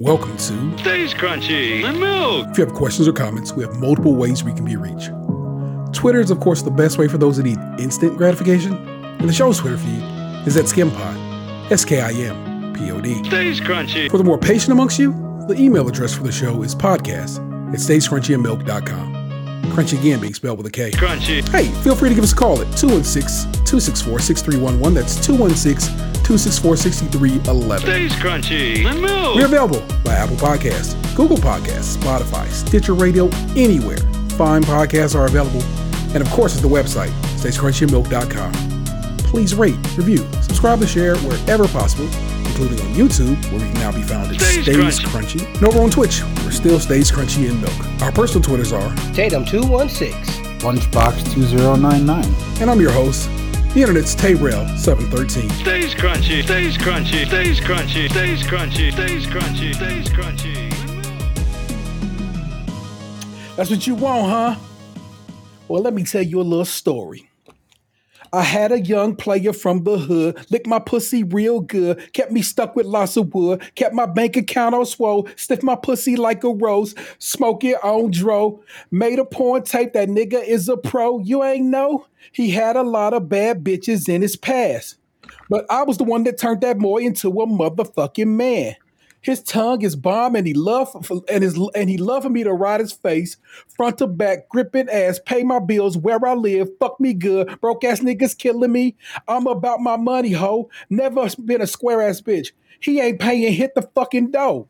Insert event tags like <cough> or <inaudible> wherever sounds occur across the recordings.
Welcome to Stays Krunchy in Milk. If you have questions or comments, we have multiple ways we can be reached. Twitter is, of course, the best way for those that need instant gratification, and the show's Twitter feed is at SkimPod, S K I M P O D. Stays Crunchy. For the more patient amongst you, the email address for the show is podcast at stayscrunchyandmilk.com. Crunchy again being spelled with a K. Crunchy. Hey, feel free to give us a call at 216 264 6311. That's 216 264 6311. Stays Krunchy in Milk. We're available by Apple Podcasts, Google Podcasts, Spotify, Stitcher Radio, anywhere. Fine podcasts are available. And of course, it's the website, stayscrunchyandmilk.com. Please rate, review, subscribe, and share wherever possible, including on YouTube, where we can now be found at Stays Stays, Crunchy. Crunchy. And over on Twitch, we're still Stays Krunchy in Milk. Our personal Twitters are, Tatum216. Lunchbox 2099. and I'm your host, the internet's Tayrel713. Stays Crunchy. Stays Crunchy. Stays Crunchy. Stays Crunchy. Stays Crunchy. Stays Crunchy. That's what you want, huh? Well, let me tell you a little story. I had a young player from the hood, licked my pussy real good, kept me stuck with lots of wood, kept my bank account on swole, stiff my pussy like a rose, smoke it on dro, made a porn tape, that nigga is a pro, you ain't know? He had a lot of bad bitches in his past. But I was the one that turned that boy into a motherfucking man. His tongue is bomb, and he love and his and he love for me to ride his face, front to back, gripping ass, pay my bills where I live, fuck me good, broke ass niggas killing me. I'm about my money, ho. Never been a square ass bitch. He ain't paying, hit the fucking dough.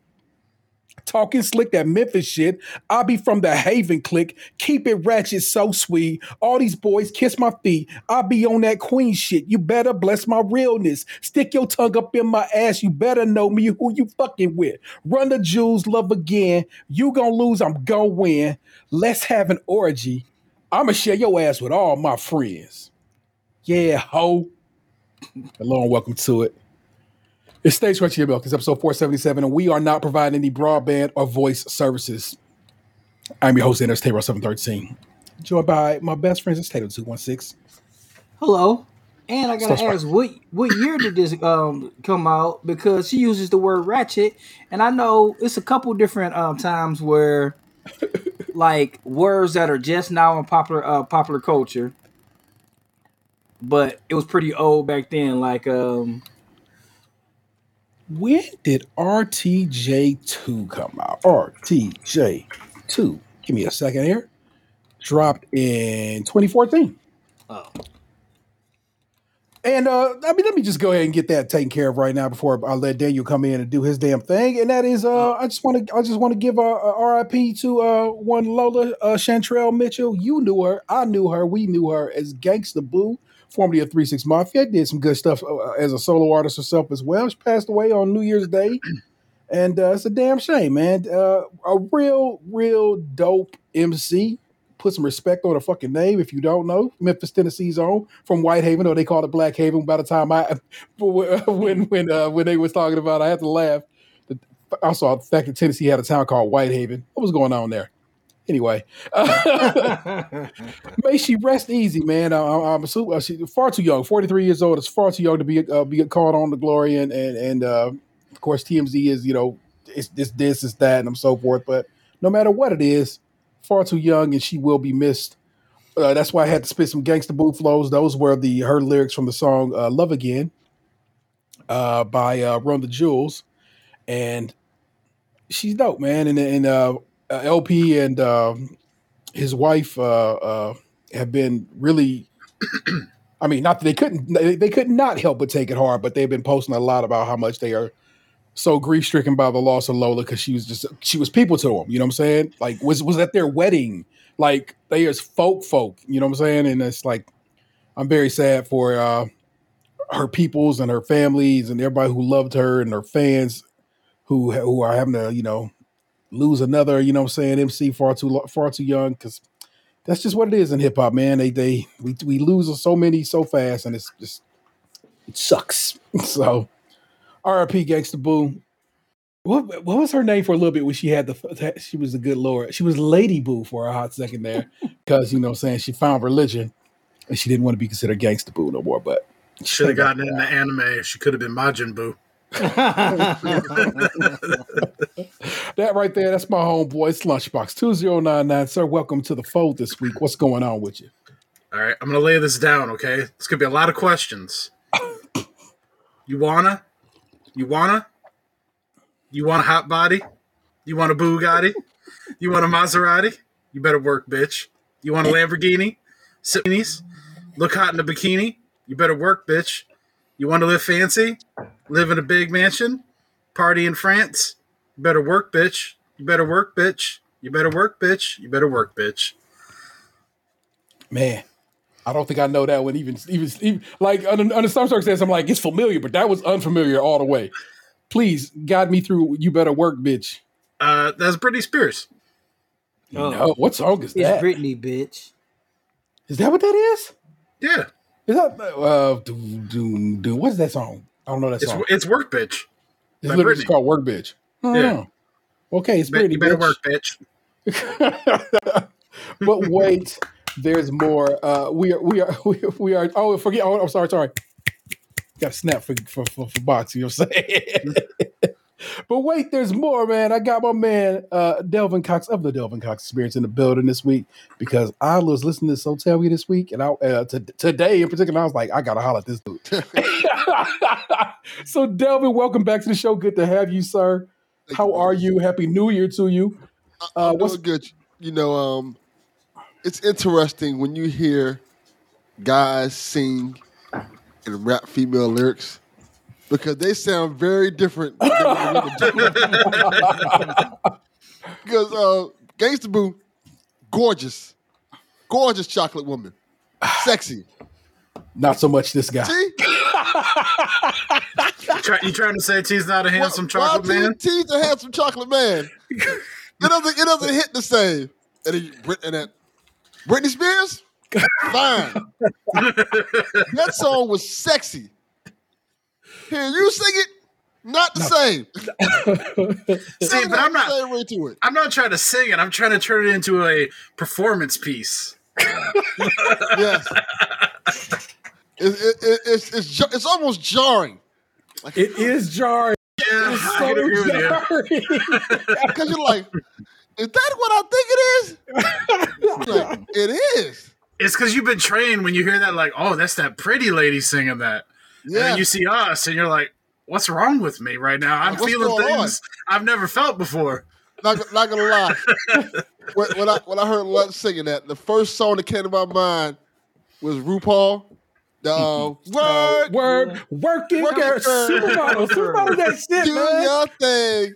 Talking slick that Memphis shit. I be from the Haven clique. Keep it ratchet, so sweet. All these boys kiss my feet. I be on that queen shit. You better bless my realness. Stick your tongue up in my ass. You better know me who you fucking with. Run the jewels, love again. You gonna lose, I'm gonna win. Let's have an orgy. I'ma share your ass with all my friends. Yeah, ho. Hello and welcome to it. It's Stays Krunchy in Milk. It's episode 477, and we are not providing any broadband or voice services. I'm your host, Anders Taylor 713. Joined by my best friends, it's Taylor 216. Hello. And I gotta So- ask, what what year did this um come out? Because she uses the word ratchet, and I know it's a couple different um times where like words that are just now in popular uh popular culture, but it was pretty old back then. Like um When did RTJ2 come out? RTJ2. Give me a second here. Dropped in 2014. oh, And uh, I mean, let me just go ahead and get that taken care of right now before I let Daniel come in and do his damn thing. And that is, uh, I just want to, I just want to give a, a RIP to uh, one Lola uh, Chantrelle Mitchell. You knew her, I knew her, we knew her as Gangsta Boo, formerly of Three Six Mafia. Did some good stuff uh, as a solo artist herself as well. She passed away on New Year's Day, <clears throat> and uh, it's a damn shame, man. Uh, a real, real dope MC put some respect on her fucking name if you don't know. Memphis, Tennessee's own from Whitehaven, or they called it Black Haven. By the time I <laughs> <laughs> when when uh, when they was talking about, it, I had to laugh. I saw the fact that Tennessee had a town called Whitehaven. What was going on there? Anyway, <laughs> may she rest easy, man. I, I'm assuming uh, she's far too young. 43 years old is far too young to be uh, be called on the glory, and and and uh, of course TMZ is you know it's this this is that and so forth. But no matter what it is, far too young, and she will be missed. Uh, that's why I had to spit some gangsta boo flows. Those were the her lyrics from the song uh, "Love Again" uh, by uh, Run the Jewels, and she's dope, man. And and uh, El-P and um his wife uh, uh, have been really. <clears throat> I mean, not that they couldn't, they, they could not help but take it hard, but they've been posting a lot about how much they are so grief stricken by the loss of Lola because she was just she was people to them. You know what I'm saying? Like was was at their wedding. Like they is folk folk. You know what I'm saying? And it's like I'm very sad for uh, her peoples and her families and everybody who loved her and her fans who who are having to you know lose another. You know what I'm saying? MC far too far too young because that's just what it is in hip hop, man. They they we we lose so many so fast and it's just it sucks. <laughs> so. RIP Gangsta Boo. What what was her name for a little bit when she had the she was a good lord. She was Lady Boo for a hot second there because you know what I'm saying she found religion and she didn't want to be considered Gangsta Boo no more. But Should have gotten in the anime. She could have been Majin Buu. <laughs> That right there, that's my homeboy. It's Lunchbox 2099. Sir, welcome to the fold this week. What's going on with you? All right, I'm gonna lay this down. Okay, it's gonna be a lot of questions. You wanna? You wanna? You want a hot body? You want a Bugatti? You want a Maserati? You better work, bitch. You want a Lamborghini? Simmons? Look hot in a bikini? You better work, bitch. You want to live fancy? Live in a big mansion? Party in France? You better work, bitch. You better work, bitch. You better work, bitch. You better work, bitch. Man, I don't think I know that one even even, even like under, under some circumstances, I'm like, it's familiar, but that was unfamiliar all the way. Please guide me through you better work, bitch. Uh, that's Britney Spears. Oh, No, what song is it's that? Britney, bitch. Is that what that is? Yeah, Is that uh do do do what's that song? I don't know that it's song. it's work, bitch. It's literally Britney. called Work Bitch. I Yeah. know. Okay, it's pretty you better bitch. work, bitch. <laughs> but wait, there's more. Uh, we are, we are, <laughs> we are, we are. Oh, forget. Oh, I'm sorry, sorry. Got a snap for for for, for box. You know what I'm saying? <laughs> but wait, there's more, man. I got my man uh, Delvin Cox of the Delvin Cox Experience in the building this week because I was listening to So Tell Me this week, and I uh, t- today in particular, I was like, I gotta holler at this dude. <laughs> so Delvin, welcome back to the show. Good to have you, sir. Thank How you, are you? Happy New Year to you. Uh, what's good. You know, um, it's interesting when you hear guys sing and rap female lyrics because they sound very different than what women do. <laughs> because uh, Gangsta Boo, gorgeous, gorgeous chocolate woman, sexy. not so much this guy? See, You, try, you trying to say T's not a handsome chocolate Why man? T- T's a handsome chocolate man. It doesn't. It doesn't hit the same. And, then, and that Britney Spears, fine. <laughs> that song was sexy. Hearing you sing it, not the same. <laughs> See, but I'm not. same ring to it. I'm not trying to sing it. I'm trying to turn it into a performance piece. Yes. It, it, it, it's, it's it's almost jarring It is jarring. Yeah, It's so <laughs> can agree you. jarring. because you're like, is that what I think it is? <laughs> Like, it is. It's because you've been trained when you hear that, like, oh, that's that pretty lady singing that. And Yeah. then you see us, and you're like, what's wrong with me right now? I'm What's feeling going on? things I've never felt before. not, not gonna lie. <laughs> when, when I when I heard Lutz singing that, the first song that came to my mind was RuPaul. The uh, Uh, work, work, work it, Work girl. it, girl. Supermodel, <laughs> supermodel that shit, do man. your thing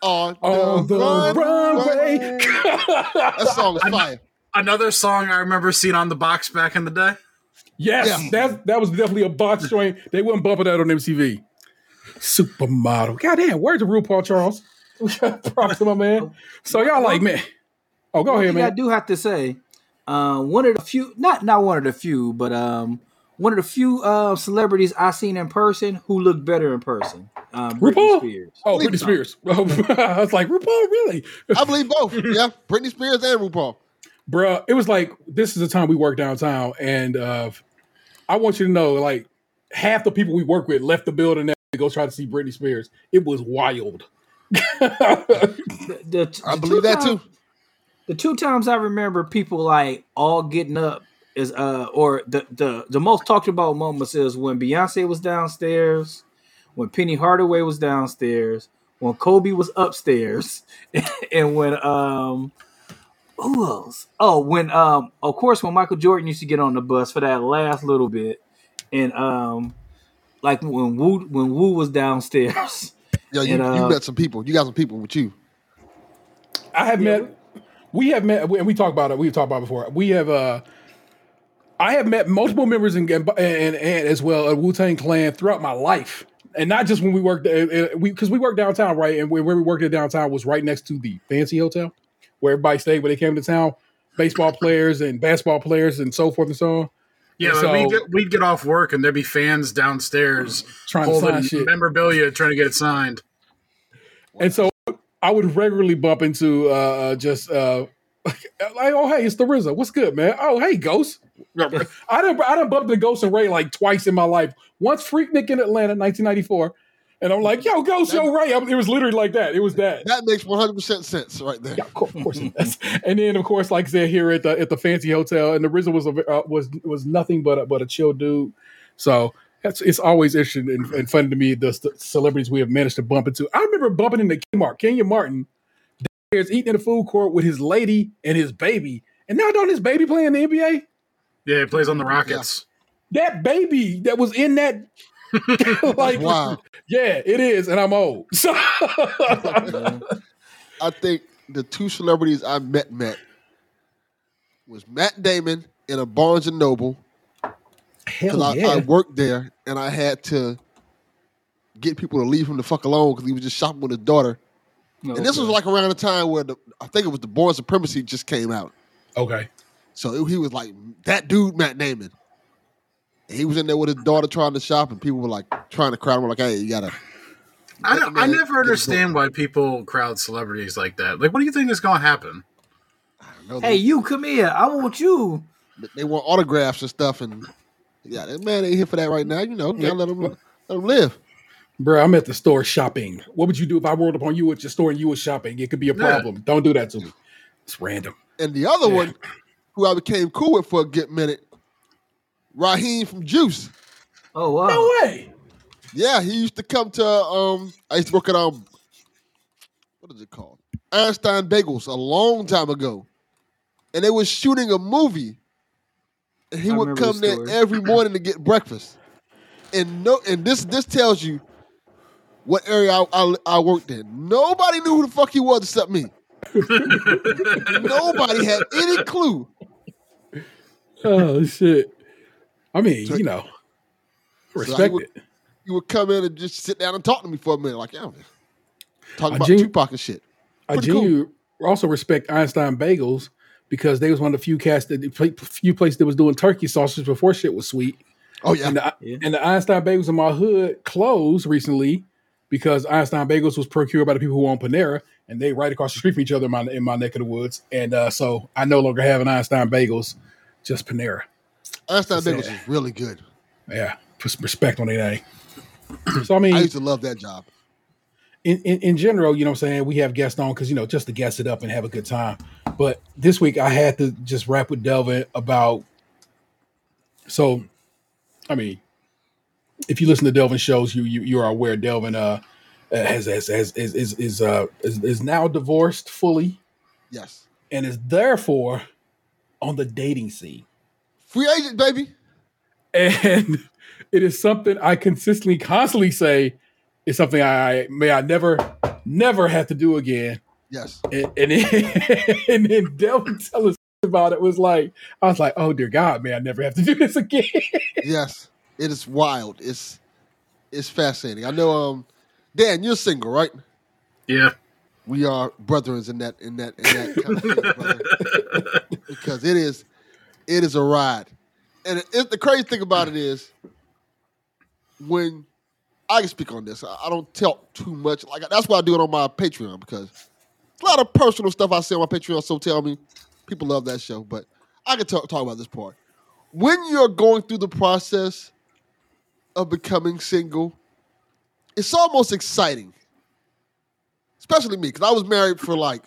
on, On the run, runway. That song is fire. Another song I remember seeing on the box back in the day. Yes, Yeah. that that was definitely a box joint. They wouldn't bump it out on MTV. Supermodel. Goddamn, where's the RuPaul Charles? <laughs> Props to my man. So y'all like man. Oh, go One ahead, man. I do have to say, uh, one of the few, not not one of the few, but um, one of the few uh, celebrities I seen in person who looked better in person. Um, Britney RuPaul? Spears. Oh, Britney Spears. <laughs> I was like, RuPaul, really? I believe both. Yeah, Britney Spears and RuPaul. Bruh, it was like this is the time we work downtown, and uh, I want you to know, like half the people we work with left the building to go try to see Britney Spears. It was wild. The, the, I believe that times- too. The two times I remember people like all getting up is uh, or the the the most talked about moments is when Beyonce was downstairs, when Penny Hardaway was downstairs, when Kobe was upstairs, <laughs> and when um. Who else? Oh, when um, of course, when Michael Jordan used to get on the bus for that last little bit, and um, like when Wu when Wu was downstairs. <laughs> Yeah, you, And, uh, you met some people. You got some people with you. I have met. We have met, and we talked about it. We've talked about it before. We have. uh I have met multiple members and and, and, and as well of Wu Tang Clan throughout my life, and not just when we worked. uh, uh, We because we worked downtown, right? And where where we worked at downtown was right next to the Fancy Hotel, where everybody stayed when they came to town. Baseball players and basketball players and so forth and so on. Yeah, So- we'd, get, we'd get off work and there'd be fans downstairs Trying to sign shit. memorabilia, trying to get it signed. And so I would regularly bump into uh, just uh, <laughs> like, oh hey, it's the RZA. What's good, man? Oh hey, Ghost. <laughs> I done I done bumped into Ghost and Rae like twice in my life. Once Freaknik in Atlanta, 1994, And I'm like, yo, go show Ray. It was literally like that. It was that. That makes 100% sense right there. Yeah, of course, of course it does. <laughs> And then, of course, like I said, here at the at the fancy hotel, and the RZA was a, uh, was was nothing but a, but a chill dude. So that's it's always interesting and, and funny to me the, the celebrities we have managed to bump into. I remember bumping into Kmart, Kenyon Martin, is eating in the food court with his lady and his baby, and now don't his baby play in the NBA? Yeah, he plays on the Rockets. That baby that was in that. <laughs> like Wow. yeah it is and i'm old <laughs> so I think the two celebrities I met met was Matt Damon in a Barnes and Noble hell I, yeah I worked there and I had to get people to leave him the fuck alone because he was just shopping with his daughter. Oh, and this was like around the time where the I think it was the Bourne Supremacy just came out. okay So it- he was like that dude, Matt Damon. And he was in there with his daughter trying to shop, and people were like trying to crowd him, like, "Hey, you gotta." I, don't, I never understand why people crowd celebrities like that. Like, what do you think is going to happen? book. Hey, you come here. I want you. they, they want autographs and stuff, and yeah, that man ain't here for that right now. You know, gotta let them let him live. Bro, I'm at the store shopping. What would you do if I rolled upon you at your store and you were shopping? It could be a Yeah. problem. Don't do that to me. It's random. And the other Yeah. one, who I became cool with for a good minute, Raheem from Juice. Oh wow. No way. Yeah, he used to come to. um I used to work at um, what is it called? Einstein Bagels a long time ago, and they was shooting a movie, and he I would come the there every morning to get breakfast. And no, and this this tells you what area I, I, I worked in. Nobody knew who the fuck he was except me. <laughs> Nobody had any clue. Oh shit. I mean, So- you know, I respect would- it. He would come in and just sit down and talk to me for a minute, like, yeah, talking about genu- Tupac and shit. I Pretty cool. also respect Einstein Bagels because they was one of the few cast that few places that was doing turkey sausage before shit was sweet. Oh yeah, And the, Yeah. and the Einstein Bagels in my hood closed recently because Einstein Bagels was procured by the people who own Panera, and they right across the street from each other in my in my neck of the woods. And uh, so I no longer have an Einstein Bagels, just Panera. Einstein sad. Bagels is really good. Yeah, put some respect on their name. <clears throat> So I mean, I used to love that job. in, in, in general, you know what I'm saying, we have guests on because, you know, just to guess it up and have a good time. But this week I had to just rap with Delvin about. So, I mean, if you listen to Delvin shows, you you, you are aware Delvin uh, has, has, has is, is, is, uh, is, is now divorced fully Yes, and is therefore on the dating scene. Free agent, baby. And it is something I consistently, constantly say is something I may I never, never have to do again. Yes, and and, then- <laughs> and then Delvin tell us about it was like I was like, oh dear God, man, I never have to do this again. <laughs> yes. It is wild. It's it's fascinating. I know. Um, Dan, you're single, right? Yeah. We are brethrens in that in that in that kind of thing, <laughs> because it is it is a ride. And it, the crazy thing about it is when I can speak on this, I, I don't talk too much. Like that's why I do it on my Patreon because a lot of personal stuff I say on my Patreon. So tell me, people love that show, but I can talk talk about this part. When you're going through the process of becoming single, it's almost exciting especially me, because I was married for like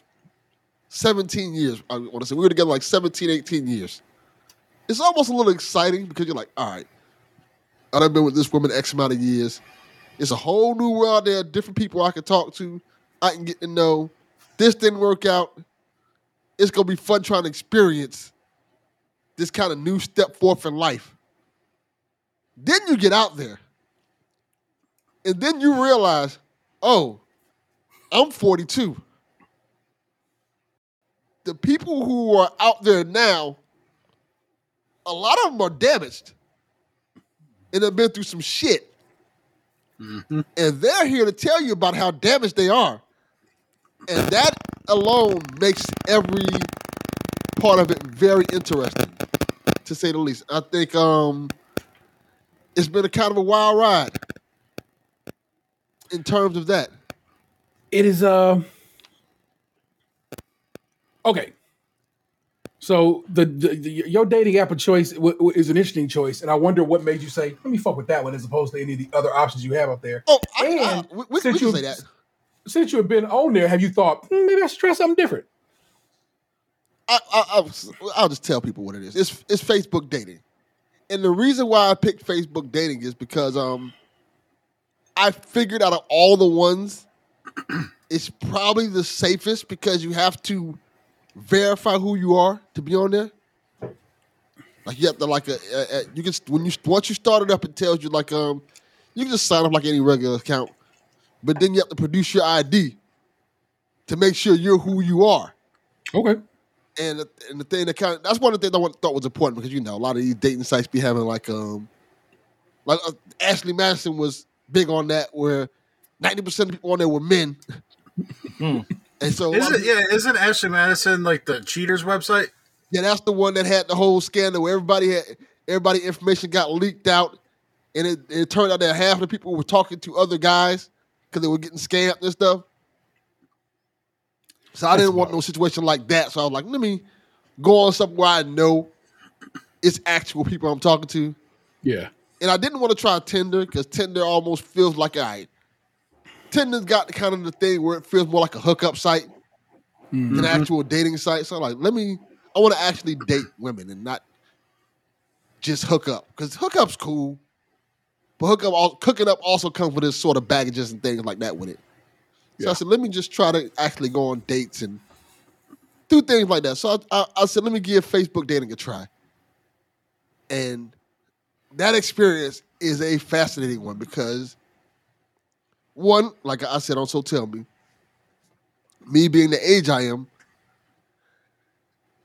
17 years. I want to say we were together like 17, 18 years. It's almost a little exciting because you're like, all right, I've been with this woman X amount of years. It's a whole new world there, different people I can talk to, I can get to know. This didn't work out. It's gonna be fun trying to experience this kind of new step forth in life. Then you get out there, and then you realize, oh, I'm 42. The people who are out there now, a lot of them are damaged and have been through some shit. And they're here to tell you about how damaged they are. And that alone makes every part of it very interesting, to say the least. I think um, it's been a kind of a wild ride in terms of that. it is uh okay. So the, the, the your dating app of choice w- w- is an interesting choice, and I wonder what made you say, "Let me fuck with that one," as opposed to any of the other options you have out there. Oh, I, And I, we, we, since can you- say that. Since you have been on there, have you thought "Hmm, maybe I should try something different? I, I, I'll, I'll just tell people what it is. It's it's Facebook dating, and the reason why I picked Facebook dating is because um, I figured out of all the ones, <clears throat> it's probably the safest because you have to verify who you are to be on there. Like you have to like a, a, a- you can when you once you start it up, it tells you like um, you can just sign up like any regular account, but then you have to produce your ID to make sure you're who you are. Okay. And the, and the thing that kind of that's one of the things I thought was important because you know a lot of these dating sites be having like um like uh, Ashley Madison was big on that where ninety percent of people on there were men, and so Isn't yeah? Isn't Ashley Madison like the cheaters website? yeah, that's the one that had the whole scandal where everybody had everybody information got leaked out, and it, it turned out that half the people were talking to other guys because they were getting scammed and stuff. So I didn't want no situation like that. So I was like, let me go on something where I know it's actual people I'm talking to. Yeah. And I didn't want to try Tinder because Tinder almost feels like all right. Tinder's got the kind of the thing where it feels more like a hookup site than an mm-hmm. actual dating site. So I'm like, let me. I want to actually date women and not just hook up because hookup's cool, but hookup, al- hooking up also comes with this sort of baggages and things like that with it. So I said, let me just try to actually go on dates and do things like that. So I, I, I said, let me give Facebook dating a try, and that experience is a fascinating one because one, like I said on So Tell Me, me being the age I am,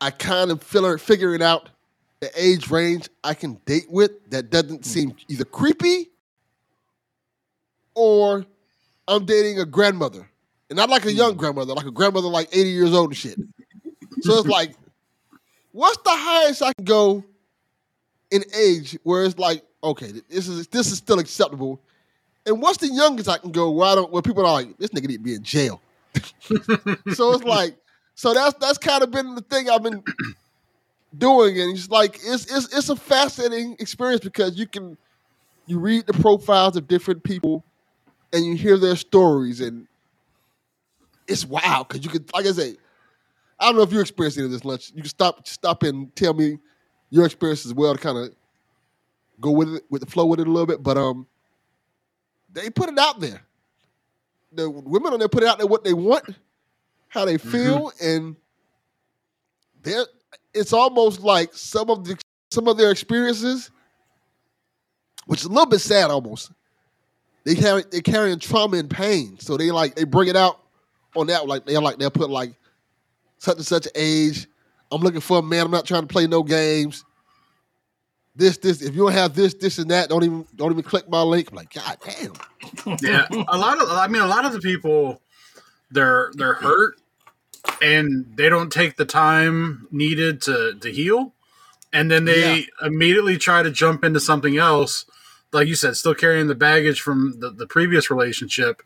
I kind of feel figuring out the age range I can date with that doesn't hmm. seem either creepy or I'm dating a grandmother. And not like a young hmm. grandmother, like a grandmother like 80 years old and shit. So it's like, what's the highest I can go in age where it's like, okay, this is this is still acceptable. And what's the youngest I can go where I don't where people are like, this nigga need to be in jail. <laughs> so it's like, so that's that's kind of been the thing I've been <clears throat> doing, and it's like it's it's it's a fascinating experience because you can you read the profiles of different people and you hear their stories, and it's wild because you could, like I say, I don't know if you experienced any of this lunch. You can stop stop and tell me your experience as well to kind of go with it with the flow with it a little bit, but um, they put it out there. The women on there put it out there what they want, how they mm-hmm. feel, and they're it's almost like some of the some of their experiences, which is a little bit sad almost. They carry they carrying trauma and pain, so they like they bring it out on that like they're like they'll put like such and such age. I'm looking for a man. I'm not trying to play no games. This this if you don't have this this and that, don't even don't even click my link. I'm like God damn. yeah a lot of i mean a lot of the people they're they're hurt and they don't take the time needed to to heal and then they immediately try to jump into something else like you said still carrying the baggage from the, the previous relationship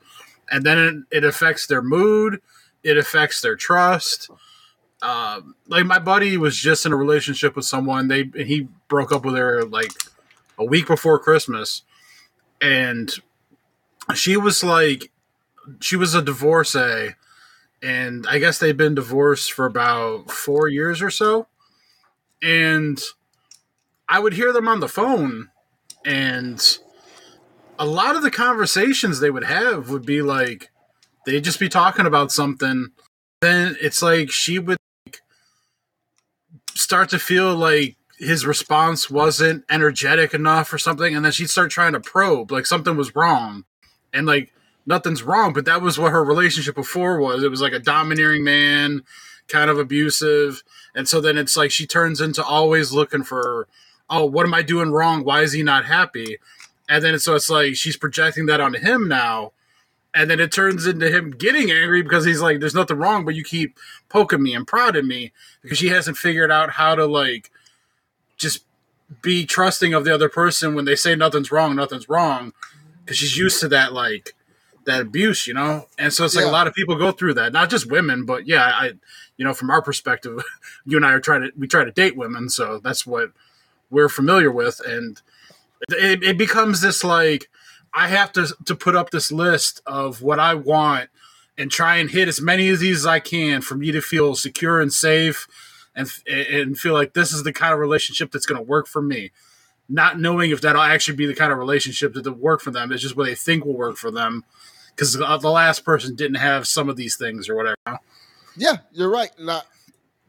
and then it, it affects their mood it affects their trust um, like my buddy was just in a relationship with someone. They he broke up with her like a week before christmas. And she was like she was a divorcee. And i guess they've been divorced for about four years or so. And i would hear them on the phone. And a lot of the conversations they would have would be like they'd just be talking about something. Then it's like she would start to feel like his response wasn't energetic enough or something and then she'd start trying to probe like something was wrong. And like nothing's wrong but that was what her relationship before was. It was like a domineering man kind of abusive. And so then it's like she turns into always looking for oh what am i doing wrong? Why is he not happy? And then so it's like she's projecting that onto him now and then it turns into him getting angry because he's like there's nothing wrong but you keep poking me and prodding me because she hasn't figured out how to like just be trusting of the other person when they say nothing's wrong nothing's wrong because she's used to that like that abuse, you know. And so it's like Yeah. a lot of people go through that, not just women, but yeah, I, you know, from our perspective, <laughs> you and I are trying to we try to date women, so that's what we're familiar with, and it, it becomes this like I have to to put up this list of what I want and try and hit as many of these as I can for me to feel secure and safe and and feel like this is the kind of relationship that's going to work for me. Not knowing if that'll actually be the kind of relationship that will work for them. It's just what they think will work for them because the last person didn't have some of these things or whatever. Yeah, you're right. I,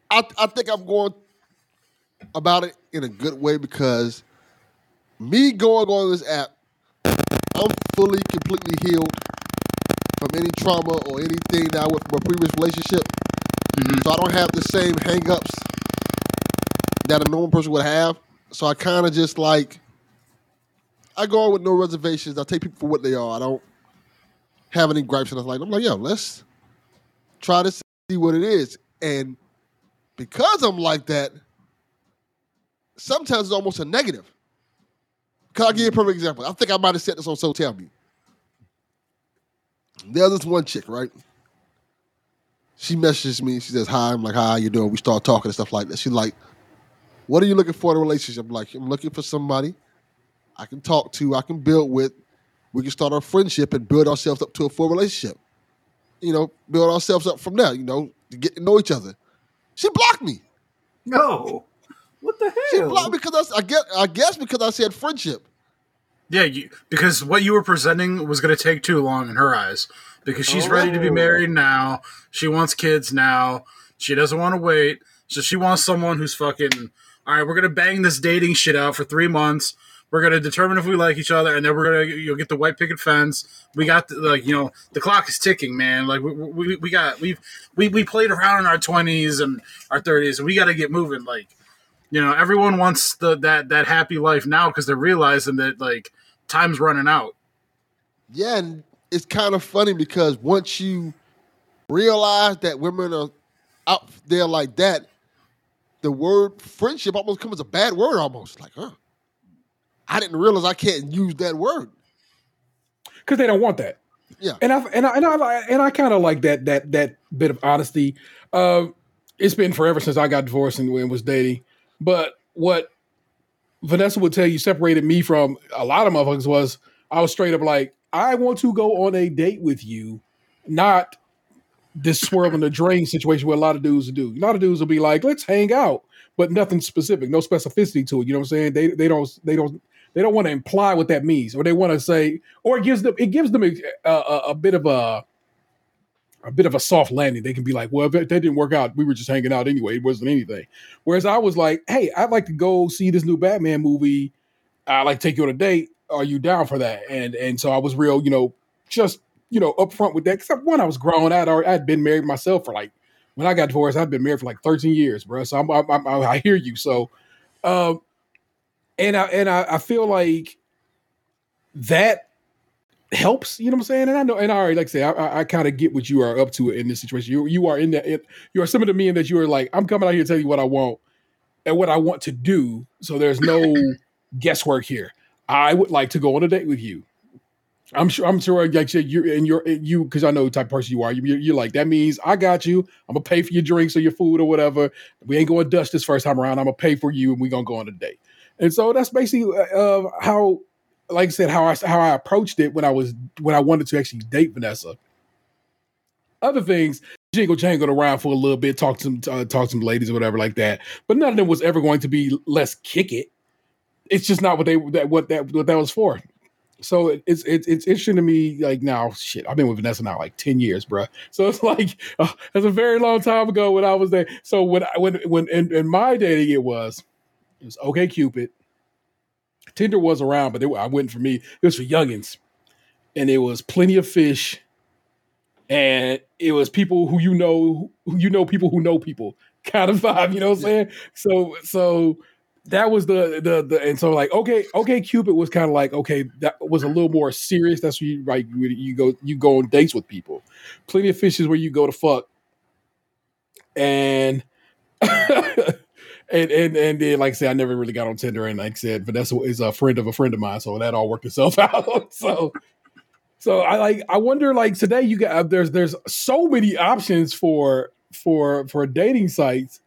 I, I think I'm going about it in a good way because me going on this app, I'm fully, completely healed from any trauma or anything that I went from a previous relationship. Mm-hmm. So I don't have the same hangups that a normal person would have. So I kind of just like, I go on with no reservations. I take people for what they are. I don't have any gripes. And I'm like, I'm like, yo, let's try to see what it is. And because I'm like that, sometimes it's almost a negative. Can I give you a perfect example? I think I might have said this on So Tell Me. There's this one chick, right? She messages me. She says, Hi. I'm like, Hi, you doing? We start talking and stuff like that. She's like, What are you looking for in a relationship? I'm like, I'm looking for somebody I can talk to, I can build with. We can start our friendship and build ourselves up to a full relationship. You know, build ourselves up from there, you know, to get to know each other. She blocked me. No. What the hell? She blocked because I, I guess I guess because I said friendship. Yeah, you, because what you were presenting was going to take too long in her eyes. Because she's ready to be oh. married now. She wants kids now. She doesn't want to wait. So she wants someone who's fucking. All right, we're gonna bang this dating shit out for three months. We're gonna determine if we like each other, and then we're gonna you'll get the white picket fence. We got the, like you know the clock is ticking, man. Like we, we, we got we've we, we played around in our twenties and our thirties, and we got to get moving. Like you know, everyone wants the that that happy life now because they're realizing that like time's running out. Yeah, and it's kind of funny because once you realize that women are out there like that, the word friendship almost comes as a bad word almost. Like, huh. I didn't realize I can't use that word. because they don't want that. Yeah. and I and I and I and I kind of like that that that bit of honesty. Uh, it's been forever since I got divorced and, and was dating. But what Vanessa would tell you separated me from a lot of motherfuckers was I was straight up like, I want to go on a date with you, not this swirling the drain situation where a lot of dudes do. A lot of dudes will be like, let's hang out, but nothing specific, no specificity to it. You know what I'm saying? They they don't they don't they don't want to imply what that means, or they want to say, or it gives them it gives them a, a, a bit of a a bit of a soft landing. They can be like, well, if that didn't work out, we were just hanging out anyway. It wasn't anything. Whereas I was like, hey, I'd like to go see this new Batman movie. I'd like take you on a date. Are you down for that? And and so I was real, you know, just you know, upfront with that. Because one, I was grown. I'd already, I'd been married myself for like when I got divorced. I'd been married for like 13 years, bro. So I'm, I'm, I'm I hear you. So, um, and I and I, I feel like that helps. You know what I'm saying? And I know, and I already like I say, I, I, I kind of get what you are up to in this situation. You you are in that. It, you are similar to me in that you are like, I'm coming out here to tell you what I want and what I want to do. So there's no <laughs> guesswork here. I would like to go on a date with you. I'm sure. I'm sure. Like said, you're and you're you because I know the type of person you are. You, you're like that means I got you. I'm gonna pay for your drinks or your food or whatever. We ain't going to dust this first time around. I'm gonna pay for you, and we gonna go on a date. And so that's basically uh, how, like I said, how I how I approached it when I was when I wanted to actually date Vanessa. Other things, jingle jangled around for a little bit, talk to some uh, talk to some ladies or whatever like that. But none of them was ever going to be let's kick it. It's just not what they that what that what that was for. So it's it's it's interesting to me. Like now, shit, I've been with Vanessa now like ten years, bro. So it's <laughs> like uh, that's a very long time ago when I was there. So when I- when when in, in my dating it was it was OkCupid. Tinder was around, but it, I went for me. It was for youngins, and it was plenty of fish, and it was people who you know, who you know, people who know people <laughs> kind of vibe. You know what I'm saying? So so that was the the the and so like okay OkCupid was kind of like okay that was a little more serious. That's where you like you go you go on dates with people. Plenty of fish is where you go to fuck, and. <laughs> And, and and then like I said, I never really got on Tinder, and like I said, Vanessa is a friend of a friend of mine, so that all worked itself <laughs> out. so So I like I wonder like today you got there's there's so many options for for for dating sites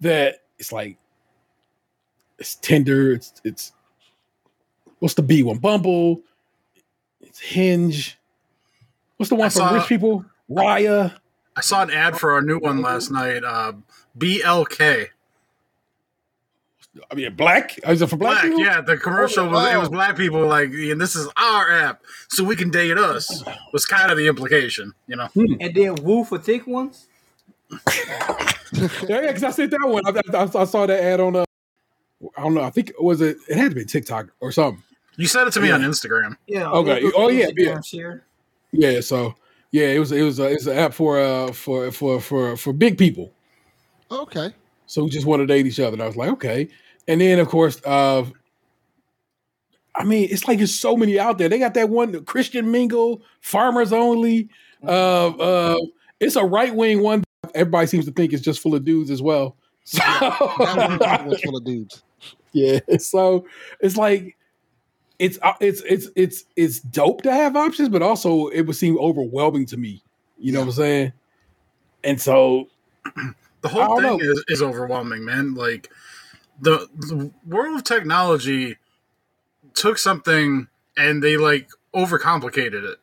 that it's like it's Tinder, it's it's what's the B one? Bumble, it's Hinge. What's the one I for saw- rich people? Raya. I saw an ad for our new one last night. Uh, BLK. I mean black? Is it for black, Black, people? yeah. The commercial was it was black people like, and this is our app, so we can date us. Was kind of the implication, you know. And then woo for thick ones. <laughs> Yeah, yeah, because I said that one. I, I, I saw that ad on uh I don't know. I think was it. It had to be TikTok or something. You sent it to me Yeah. on Instagram. Yeah. Okay. it- it- Oh, yeah, Instagram yeah. Yeah. So yeah, it was it was uh, it's an app for uh for for for for big people. Okay. So we just want to date each other. And I was like, okay. And then of course, uh I mean, it's like there's so many out there. They got that one Christian Mingle, Farmers Only. Uh, uh, it's a right wing one. Everybody seems to think it's just full of dudes as well. <laughs> So, That one was full of dudes. <laughs> yeah. So it's like it's uh, it's it's it's it's dope to have options, but also it would seem overwhelming to me. You know what I'm saying? And so <clears throat> The whole thing know. is, is overwhelming, man. Like the, the world of technology took something and they like overcomplicated it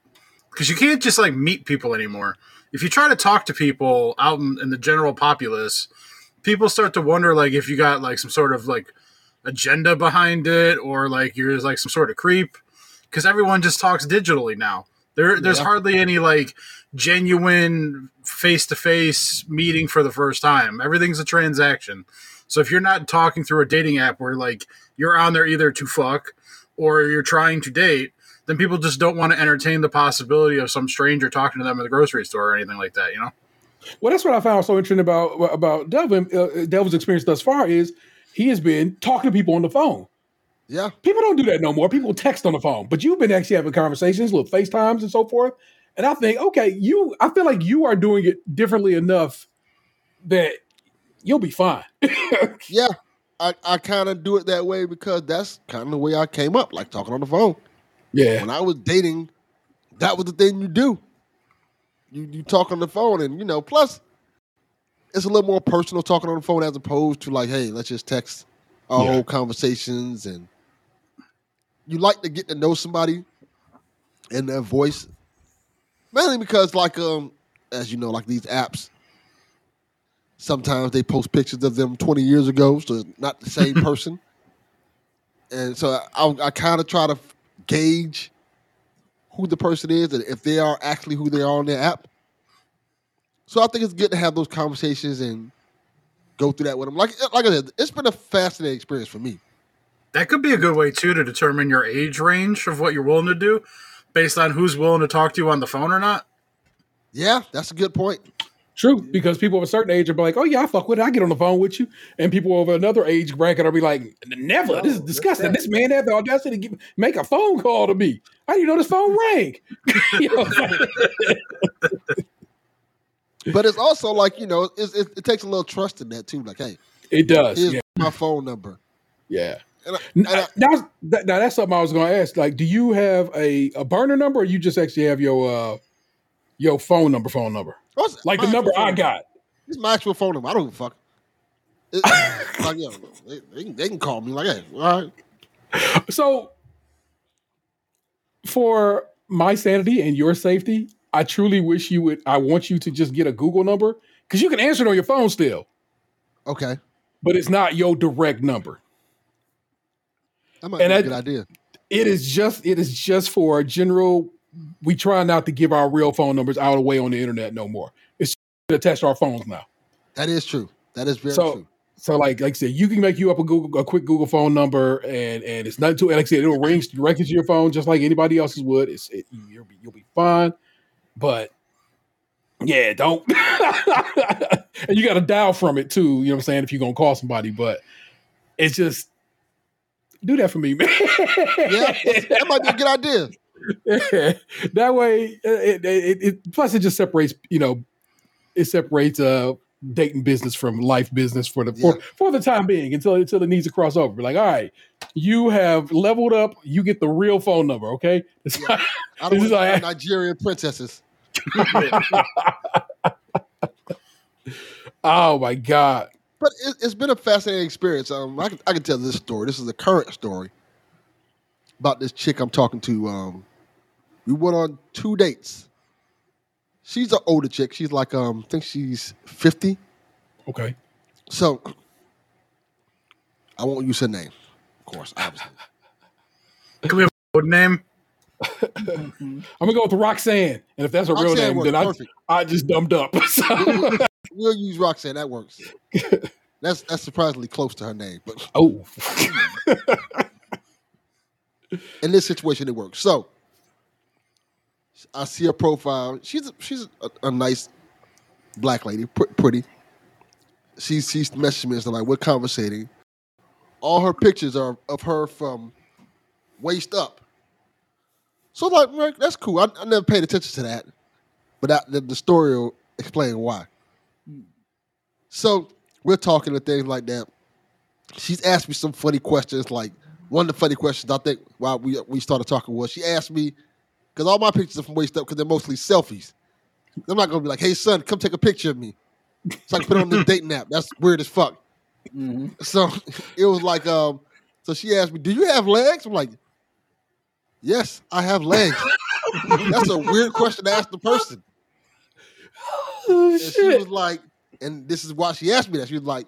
because you can't just like meet people anymore. If you try to talk to people out in, in the general populace, people start to wonder like if you got like some sort of like agenda behind it or like you're like some sort of creep because everyone just talks digitally now. There, there's Yeah. hardly any like genuine face-to-face meeting for the first time. Everything's a transaction. So if you're not talking through a dating app where like you're on there either to fuck or you're trying to date, then people just don't want to entertain the possibility of some stranger talking to them at the grocery store or anything like that. You know? Well, that's what I found so interesting about about Delvin. Uh, Delvin's experience thus far is he has been talking to people on the phone. Yeah. People don't do that no more. People text on the phone, but you've been actually having conversations, little FaceTimes and so forth. And I think, okay, you, I feel like you are doing it differently enough that you'll be fine. <laughs> Yeah. I, I kind of do it that way because that's kind of the way I came up, like talking on the phone. yeah, When I was dating, that was the thing you do. You you talk on the phone, and you know, plus it's a little more personal talking on the phone as opposed to like, hey, let's just text our Yeah. whole conversations, and you like to get to know somebody and their voice, mainly because like um, as you know, like these apps. Sometimes they post pictures of them 20 years ago, so not the same <laughs> person. And so I, I kind of try to gauge who the person is and if they are actually who they are on their app. So I think it's good to have those conversations and go through that with them. Like like I said, it's been a fascinating experience for me. That could be a good way too to determine your age range of what you're willing to do based on who's willing to talk to you on the phone or not. Yeah, that's a good point. True. Because people of a certain age are like, oh yeah, I fuck with it. I get on the phone with you. And people of another age bracket are be like, never. this is disgusting. that's- This man had the audacity to give, make a phone call to me. How do you know this phone rang? <laughs> You know what I'm saying? But it's also like you know, it's, it, it takes a little trust in that too. Like, hey, it does. here's Yeah. my phone number. Yeah. And I, and I- Now, that, now that's something I was going to ask. Like, do you have a, a burner number, or you just actually have your uh, your phone number, phone number, oh, what's like the number I got? It's my actual phone number. I don't give a fuck. It, <laughs> like, yo, they, they, can- they can call me. Like, hey, all right. So, for my sanity and your safety, I truly wish you would. I want you to just get a Google number because you can answer it on your phone still, Okay. but it's not your direct number. That might And be a good idea. It is just it is just for a general. We try not to give our real phone numbers out away on the internet no more. It's attached to our phones now. That is true. That is very So- true. So like like I said, you can make you up a Google a quick Google phone number and and it's nothing to like I said, it'll ring directly to your phone just like anybody else's would. It's it, you'll be you'll be fine. But yeah, don't <laughs> and you got to dial from it too. You know what I'm saying? If you're gonna call somebody, but it's just do that for me, man. Yeah, that might be a good idea. <laughs> that way, it, it, it, it plus it just separates. You know, it separates uh dating business from life business for the for, Yeah. for the time being until until it needs to cross over. Like, all right, you have leveled up. You get the real phone number. Okay. <laughs> It's Yeah. I This don't want like- Nigerian princesses. <laughs> oh my god. But it, it's been a fascinating experience. Um, I can, I can tell this story. This is a current story about this chick I'm talking to. Um, we went on two dates. She's an older chick. She's like, um, I think she's 50. Okay. So I won't use her name, of course, obviously. Can we have a name? I'm gonna go with Roxanne, and if that's a real name, works then I perfect. I just dumbed up. <laughs> So- <laughs> We'll use Roxanne. That works. That's that's surprisingly close to her name, but oh, <laughs> in this situation, it works. So I see her profile. She's she's a, a nice black lady, pr- pretty. She she's messaging me and like we're conversating. All her pictures are of her from waist up. So like that's cool. I, I never paid attention to that, but the, the story will explain why. So we're talking and things like that. She's asked me some funny questions. Like one of the funny questions I think while we we started talking was she asked me because all my pictures are from waist up because they're mostly selfies. I'm not gonna be like, "Hey son, come take a picture of me," so I can put it on the dating app. That's weird as fuck. So <laughs> it was like, um, so she asked me, "Do you have legs?" I'm like, "Yes, I have legs." <laughs> That's a weird question to ask the person. <laughs> oh And she was like, and this is why she asked me that. She was like,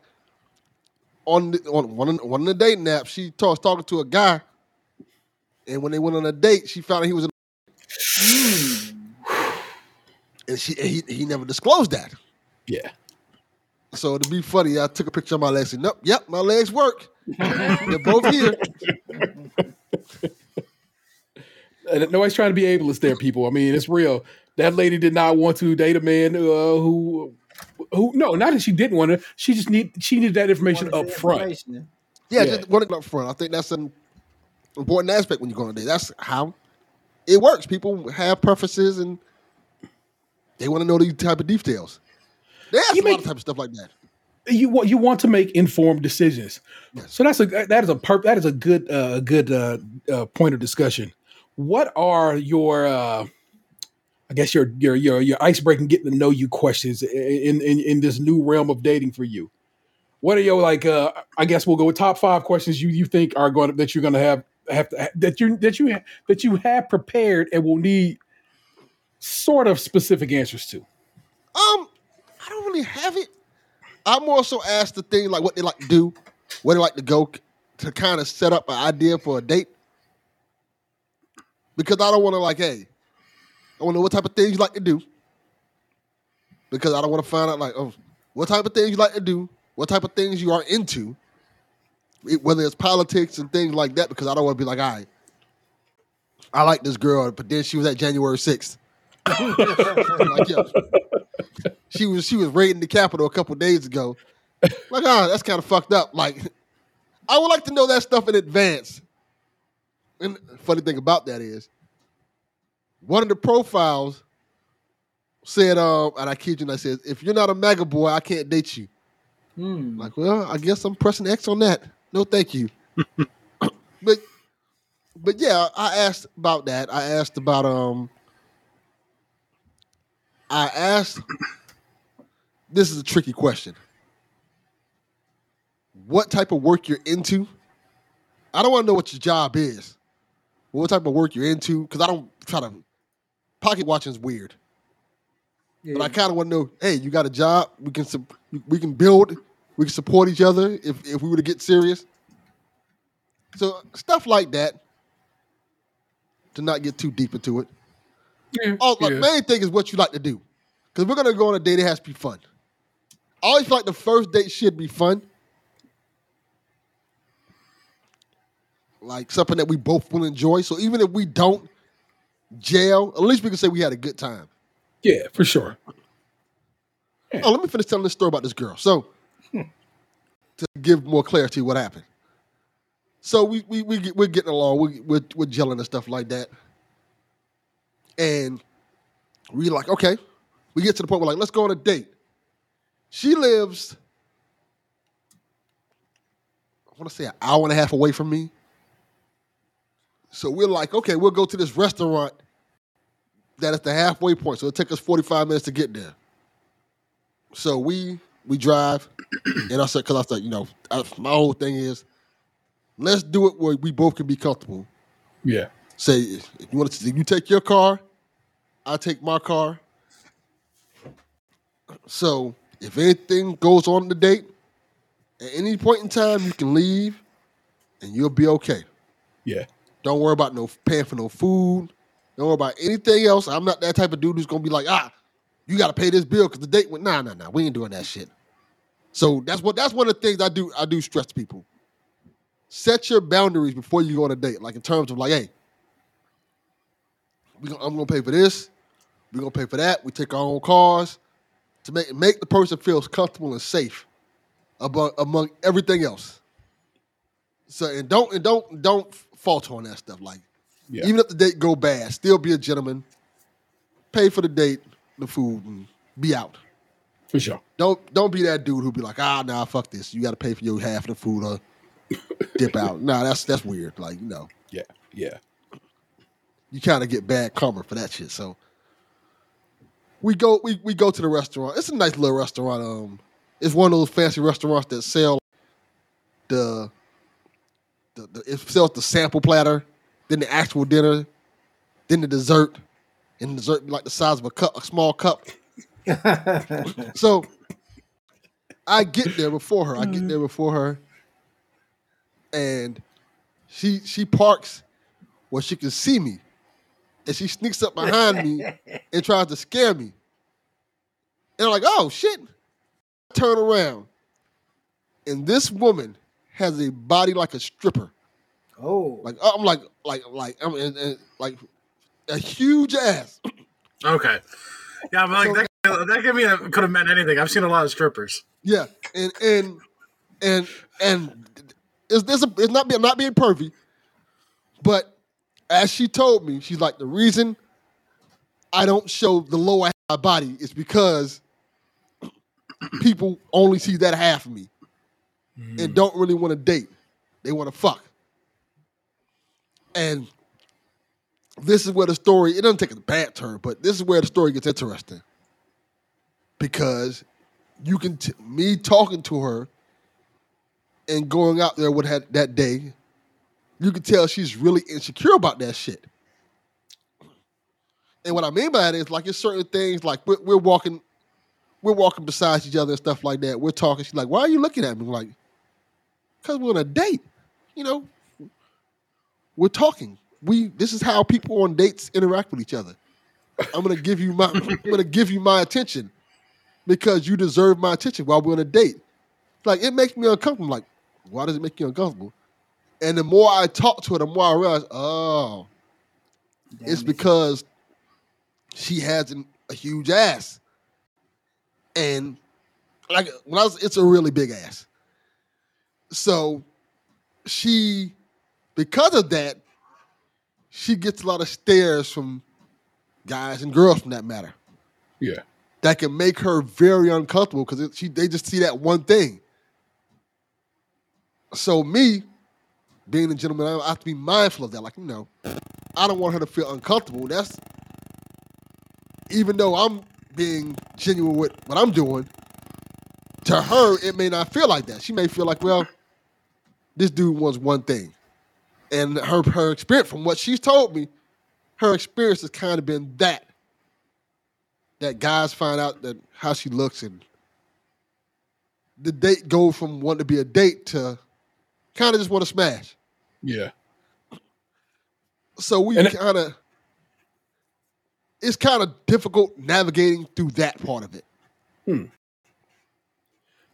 on the, on one of, one of the dating apps, she was talking to a guy, and when they went on a date, she found out he was, a, <sighs> and she and he he never disclosed that. Yeah. So to be funny, I took a picture of my legs. And nope, yep, my legs work. They're both here. And nobody's trying to be ableist there, people. I mean, it's real. That lady did not want to date a man uh, who, who. No, not that she didn't want to. She just need. She needed that information Wanted up front. information. Yeah, Yeah. just running up front. I think that's an important aspect when you go on a date. That's how it works. People have preferences and they want to know these type of details. They ask You a lot of type of stuff like that. You want. You want to make informed decisions. Yes. So that's a that is a per, that is a good uh, good uh, uh, point of discussion. What are your uh, I guess your your your your ice breaking getting to know you questions in, in in this new realm of dating for you? What are your like? Uh, I guess we'll go with top five questions you you think are going to, that you're going to have have to that you that you that you have prepared and will need sort of specific answers to. Um, I don't really have it. I'm also asked the thing like what they like to do, where they like to go to kind of set up an idea for a date. Because I don't want to like, hey, I want to know what type of things you like to do. Because I don't want to find out like, oh, what type of things you like to do, what type of things you are into, whether it's politics and things like that. Because I don't want to be like, all right, I like this girl, but then she was at January sixth. <laughs> like, yeah, she was she was raiding the Capitol a couple days ago. Like, ah, that's kind of fucked up. Like, I would like to know that stuff in advance. And the funny thing about that is, one of the profiles said, um, and I kid you, and I said, if you're not a MAGA boy, I can't date you. Hmm. Like, well, I guess I'm pressing X on that. No, thank you. <laughs> but, but yeah, I asked about that. I asked about um. I asked. This is a tricky question. What type of work you're into? I don't want to know what your job is. What type of work you're into? Because I don't try to. Pocket watching is weird. But I kind of want to know. Hey, you got a job? We can we can build. We can support each other if if we were to get serious. So stuff like that. To not get too deep into it. Yeah, Oh, yeah. main thing is what you like to do. Because we're gonna go on a date. It has to be fun. I always feel like the first date should be fun. Like something that we both will enjoy. So even if we don't jail, at least we can say we had a good time. yeah, for sure. Oh, let me finish telling this story about this girl. So, to give more clarity, what happened? So we we we we're getting along, we, we're we're gelling and stuff like that, and we like okay. We get to the point where like let's go on a date, She lives, I want to say an hour and a half away from me. So we're like, okay, we'll go to this restaurant that is the halfway point. So it'll take us 45 minutes to get there. So we we drive, and I said, because I thought, you know, I, my whole thing is, let's do it where we both can be comfortable. Yeah. Say, if you want to, you take your car, I take my car. So if anything goes on the date, at any point in time, you can leave, and you'll be okay. Yeah. Don't worry about no paying for no food. Don't worry about anything else. I'm not that type of dude who's gonna be like, ah, you gotta pay this bill because the date went. Nah, nah, nah. We ain't doing that shit. So that's what that's one of the things I do. I do stress to people. Set your boundaries before you go on a date. Like in terms of like, hey, we gonna, I'm gonna pay for this. We're gonna pay for that. We take our own cars to make make the person feel comfortable and safe among among everything else. So and don't and don't don't falter on that stuff. Like Yeah. even if the date go bad, still be a gentleman. Pay for the date, the food, and be out. For sure. Don't don't be that dude who be like, ah, nah, fuck this. You got to pay for your half of the food or dip out. <laughs> Nah, that's that's weird. Like you know, Yeah. Yeah. you kind of get bad karma for that shit. So we go we we go to the restaurant. It's a nice little restaurant. Um, it's one of those fancy restaurants that sell the the, the it sells the sample platter, then the actual dinner, then the dessert, and dessert like the size of a cup, a small cup. <laughs> so I get there before her. I get there mm-hmm. before her, and she she parks where she can see me, and she sneaks up behind me <laughs> and tries to scare me. And I'm like, oh shit! Turn around, and this woman has a body like a stripper. Oh, Like I'm like like like I'm and, and, like a huge ass. Okay. Yeah, but like So- that, that could mean could have meant anything. I've seen a lot of strippers. Yeah, and and and and it's this a, it's not being not being pervy, but as she told me, she's like the reason I don't show the lower half of my body is because people only see that half of me and hmm. don't really want to date. They want to fuck. And this is where the story, it doesn't take a bad turn, but this is where the story gets interesting. Because you can, t- me talking to her and going out there with her that day, you can tell she's really insecure about that shit. And what I mean by that is like it's certain things like we're, we're walking, we're walking beside each other and stuff like that. We're talking. She's like, "Why are you looking at me?" Like, "Cause we're on a date. You know, we're talking. We this is how people on dates interact with each other. I'm gonna give you my <laughs> I'm gonna give you my attention because you deserve my attention while we're on a date. Like it makes me uncomfortable. Like, why does it make you uncomfortable? And the more I talk to her, the more I realize, oh, it's because she has an, a huge ass. And like when I was, it's a really big ass. So she, because of that, she gets a lot of stares from guys and girls, from that matter, Yeah. that can make her very uncomfortable because she they just see that one thing. So me, being a gentleman, I have to be mindful of that. Like you know, I don't want her to feel uncomfortable. That's even though I'm being genuine with what I'm doing. To her, it may not feel like that. She may feel like, well, this dude wants one thing, and her her experience, from what she's told me, her experience has kind of been that. That guys find out that how she looks and the date go from wanting to be a date to kind of just want to smash. Yeah. So we kind of it's kind of difficult navigating through that part of it. Hmm.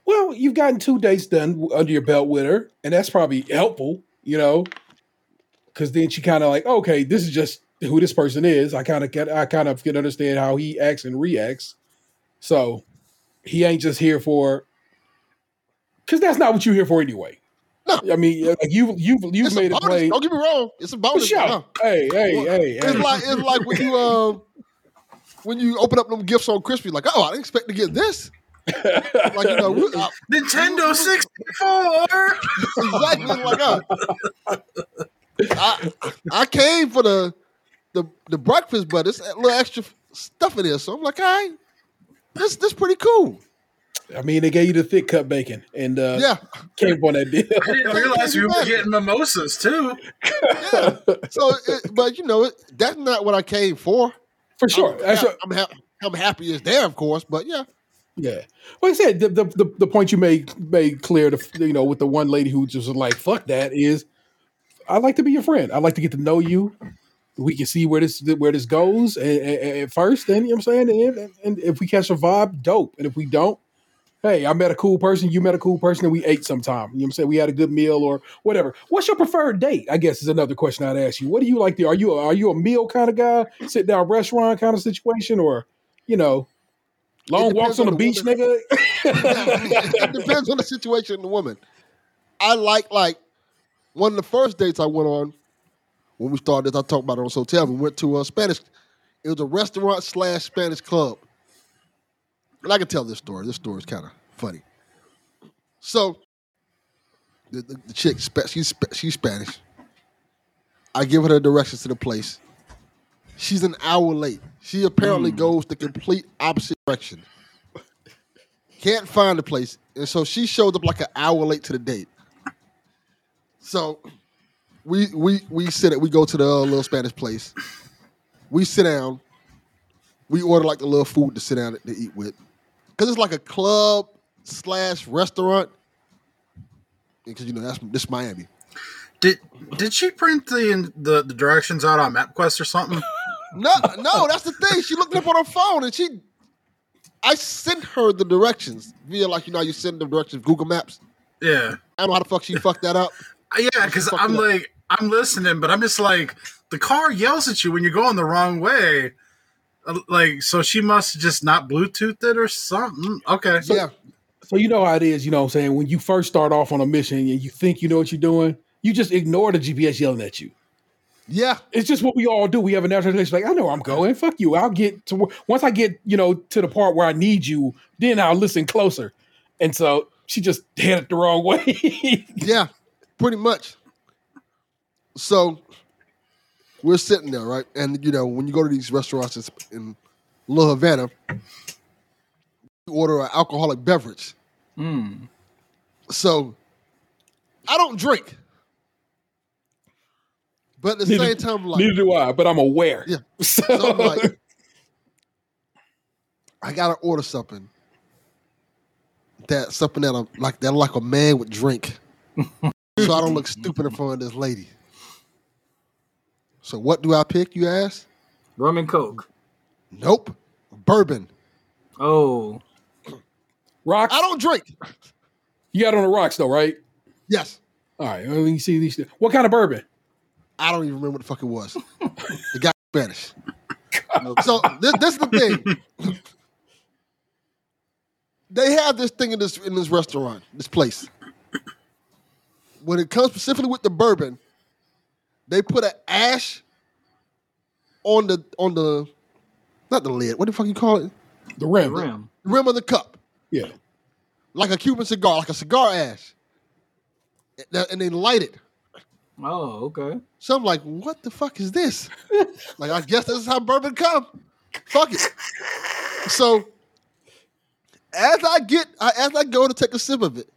Well, you've gotten two dates done under your belt with her, and that's probably helpful, you know, because then she kind of like, okay, this is just who this person is. I kind of get, I kind of can understand how he acts and reacts. So he ain't just here for, because that's not what you're here for anyway. No. I mean, like you, you've, you've It's made a it bonus. plain. Don't get me wrong. It's a For bonus. sure. no. Hey, hey, Well, hey, It's hey. like it's like when you um <laughs> when you open up them gifts on Christmas, like, oh, I didn't expect to get this. like you know, we, I, Nintendo 64. <laughs> exactly like uh, I, I came for the the the breakfast, but it's a little extra stuff in there. So I'm like, all right, this this pretty cool. I mean, they gave you the thick cut bacon and uh, Yeah, came up on that deal. <laughs> I didn't realize you were getting mimosas too. yeah. So, it, but you know, it, that's not what I came for. For sure. I'm, That's what- I'm, ha- I'm happy it's there, of course. But yeah, Yeah, like I said, the the, the, the point you made made clear, to, you know, with the one lady who just was like, "Fuck that," is I like to be your friend. I'd like to get to know you. We can see where this where this goes and, and- and at first. Then you know what I'm saying, and, and if we catch a vibe, dope. And if we don't, hey, I met a cool person, you met a cool person, and we ate sometime. You know what I'm saying? We had a good meal or whatever. What's your preferred date? I guess is another question I'd ask you. What do you like? To, are you are you a meal kind of guy, sit down restaurant kind of situation, or you know? Long walks on on the the beach, woman. nigga. <laughs> it depends on the situation and the woman. I like like one of the first dates I went on when we started this. I talked about it on the hotel. We went to a Spanish. It was a restaurant slash Spanish club, and I can tell this story. This story is kind of funny. So, the, the, the chick, she's she's Spanish. I give her the directions to the place. She's an hour late. She apparently hmm. goes the complete opposite direction. Can't find the place. And so she showed up like an hour late to the date. So we we we sit at we go to the uh, little Spanish place. We sit down. We order like the little food to sit down to eat with. Cause it's like a club slash restaurant. Because you know that's this Miami. Did did she print the, the the directions out on MapQuest or something? No, no, that's the thing. She looked up on her phone and she I sent her the directions via like you know you send the directions Google Maps. Yeah, I don't know how the fuck she fucked that up. Yeah. Because I'm up. like I'm listening, but I'm just like the car yells at you when you're going the wrong way. Uh, Like so, she must just not Bluetoothed it or something. Okay, yeah. So you know how it is, you know what I'm saying? When you first start off on a mission and you think you know what you're doing, you just ignore the GPS yelling at you. Yeah. It's just what we all do. We have a natural tendency, like, I know where I'm going. Fuck you. I'll get to where- once I get, you know, to the part where I need you, then I'll listen closer. And so she just headed the wrong way. <laughs> Yeah. Pretty much. So we're sitting there, right? And you know, when you go to these restaurants in- Little Havana, you order an alcoholic beverage. Mm. So I don't drink. But at the Neither- same time, like Neither do I, but I'm aware. Yeah. So, <laughs> So I'm like, I gotta order something that something that I'm like that like a man would drink, <laughs> so I don't look stupid in front of this lady. So what do I pick? You ask? Rum and Coke. Nope, bourbon. Oh, rocks. I don't drink. You got it on the rocks though, right? Yes, All right. Let me see these. What kind of bourbon? I don't even remember what the fuck it was. <laughs> it got Spanish. So this, this is the thing. <laughs> they have this thing in this in this restaurant, this place. When it comes specifically with the bourbon, they put an ash on the on the not the lid. What the fuck you call it? The rim. rim. The rim of the cup, Yeah. like a Cuban cigar, like a cigar ash, and and they light it. Oh, okay. So I'm like, what the fuck is this? <laughs> like, I guess this is how bourbon come. Fuck it. So as I get, I, as I go to take a sip of it,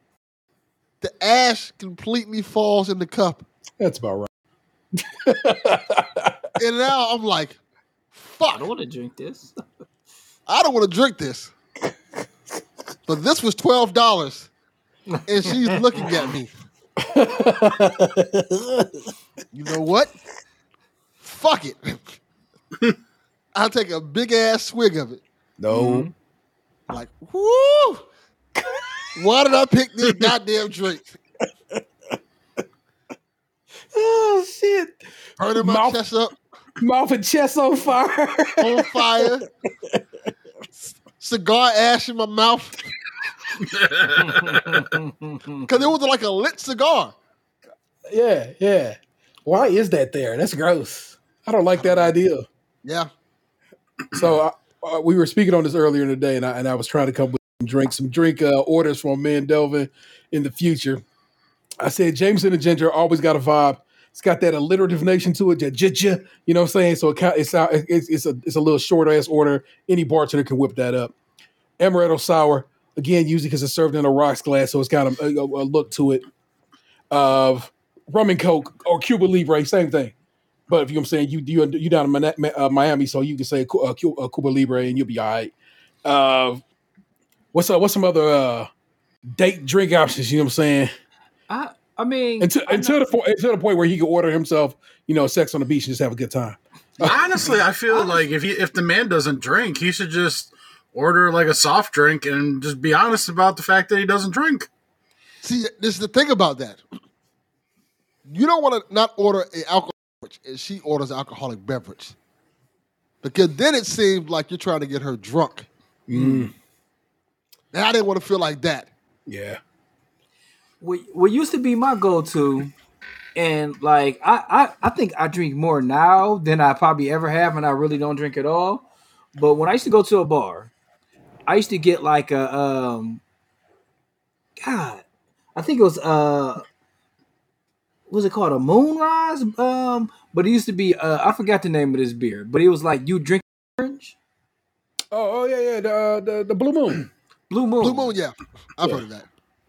the ash completely falls in the cup, That's about right. <laughs> and now I'm like, fuck. I don't want to drink this. I don't want to drink this. But this was twelve dollars, and she's looking at me. You know what? Fuck it. I'll take a big ass swig of it. No. Like, whoo! Why did I pick this goddamn drink? <laughs> Oh shit. Burning my Mouth- chest up, Mouth and chest on fire. on <laughs> fire, cigar ash in my mouth. <laughs> Because it was like a lit cigar. yeah, yeah. Why is that there? That's gross. I don't like that idea. Yeah. So uh, uh, we were speaking on this earlier in the day, and I, and I was trying to come with drink some drink uh, orders from man Delvin in the future. I said Jameson and ginger always got a vibe. It's got that alliterative nation to it, you know what I'm saying? So it, it's it's it's a it's a little short ass order. Any bartender can whip that up. Amaretto sour, again, usually because it's served in a rocks glass, so it's got a, a, a look to it. Of rum and coke or Cuba Libre, same thing. But if you know what I'm saying, you you you down in uh, Miami, so you can say Cu- uh, uh, Cuba Libre and you'll be all right. Uh, what's uh, what's some other uh, date drink options? You know what I'm saying? I I mean, Until I until the, po- until the point where he can order himself, you know, sex on the beach and just have a good time. Honestly, I feel like if he if the man doesn't drink, he should just order like a soft drink and just be honest about the fact that he doesn't drink. See, this is the thing about that. You don't want to not order an alcohol beverage, and she orders an alcoholic beverage, because then it seems like you're trying to get her drunk. Mm. And I didn't want to feel like that. Yeah. what, what used to be my go-to and like I, I i think i drink more now than i probably ever have and i really don't drink at all but when i used to go to a bar i used to get like a um god i think it was uh was it called a moonrise um but it used to be uh i forgot the name of this beer but it was like you drink orange Oh, oh yeah, yeah. The, uh, the the blue moon. Blue moon Blue Moon, yeah, I've heard of that.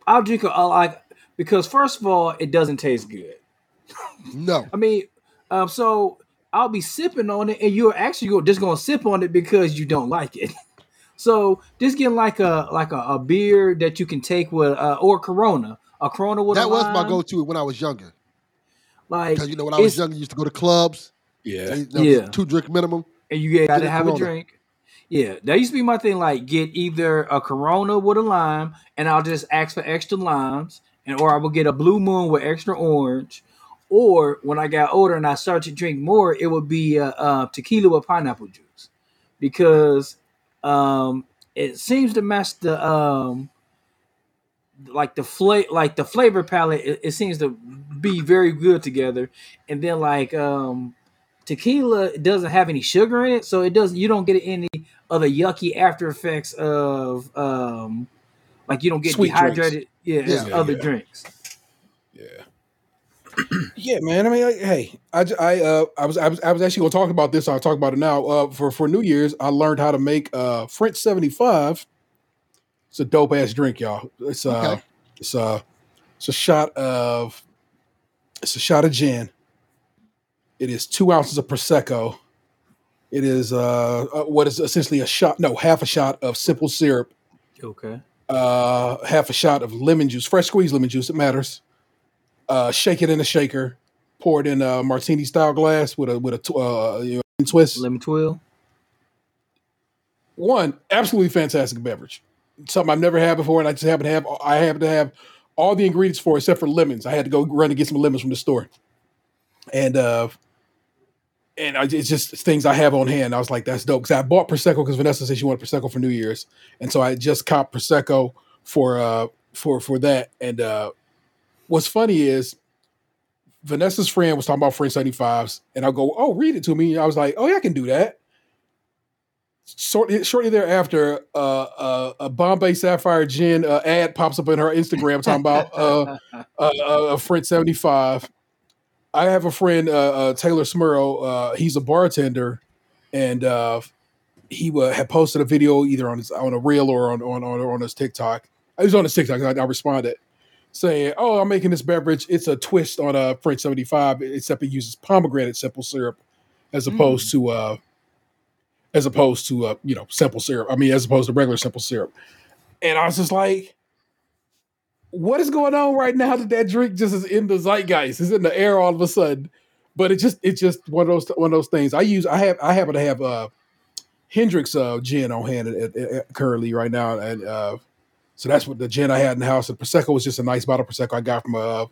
i'll drink a, a like because first of all it doesn't taste good No, <laughs> I mean, um, so I'll be sipping on it, and you're actually just gonna sip on it because you don't like it. <laughs> So just getting like a like a, a beer that you can take with uh, or Corona, a Corona with a that was my go-to when I was younger. Like Because you know, when I was younger, you used to go to clubs. Yeah. you know, Yeah. two drink minimum. and you got to a have a Corona. drink. Yeah, that used to be my thing. Like, get either a Corona with a lime, and I'll just ask for extra limes, and or I will get a Blue Moon with extra orange. Or when I got older and I started to drink more, it would be uh, tequila with pineapple juice, because um, it seems to match the um, like the flavor, like the flavor palette. It, it seems to be very good together. And then like um, tequila doesn't have any sugar in it, so it doesn't. You don't get any of the yucky after effects of um, like you don't get Sweet dehydrated. Yeah, Yeah. Yeah, other yeah. drinks. Yeah. <clears throat> yeah, man. I mean, like, hey, I, j- I, uh, I was, I was, I was actually going to talk about this. I'll talk about it now. Uh, for for New Year's, I learned how to make uh French seventy five. It's a dope ass drink, y'all. It's uh, Okay. it's uh, it's a shot of, it's a shot of gin. It is two ounces of prosecco. It is uh, uh what is essentially a shot, no, half a shot of simple syrup Okay. uh, half a shot of lemon juice, fresh squeezed lemon juice. It matters. Uh, shake it in a shaker. Pour it in a martini style glass with a with a tw- uh, you know, twist. Lemon twill. One absolutely fantastic beverage. Something I've never had before, and I just happen to have. I happen to have all the ingredients for it except for lemons. I had to go run and get some lemons from the store, and uh, and I, it's just things I have on hand. I was like, that's dope because I bought prosecco because Vanessa said she wanted prosecco for New Year's, and so I just copped prosecco for uh for for that. And uh, what's funny is Vanessa's friend was talking about French 75s, and I'll go, oh, read it to me. I was like, oh yeah, I can do that. Shortly, shortly thereafter, uh, uh, a Bombay Sapphire Gin uh, ad pops up in her Instagram talking about uh, <laughs> uh, uh, a French 75. I have a friend, uh, uh, Taylor Smurrow. Uh, he's a bartender, and uh, he uh, had posted a video either on his on a reel or on on on, on his TikTok. It was on his TikTok. I, I responded saying, "Oh, I'm making this beverage. It's a twist on a French 75, except it uses pomegranate simple syrup as opposed to uh, as opposed to uh, you know simple syrup. I mean, as opposed to regular simple syrup." And I was just like, "What is going on right now? That that drink just is in the zeitgeist. It's in the air all of a sudden." But it just it's just one of those one of those things. I use I have I happen to have uh Hendrick's uh gin on hand at, at- at- currently right now, and uh so that's what the gin I had in the house. And prosecco was just a nice bottle of prosecco I got from uh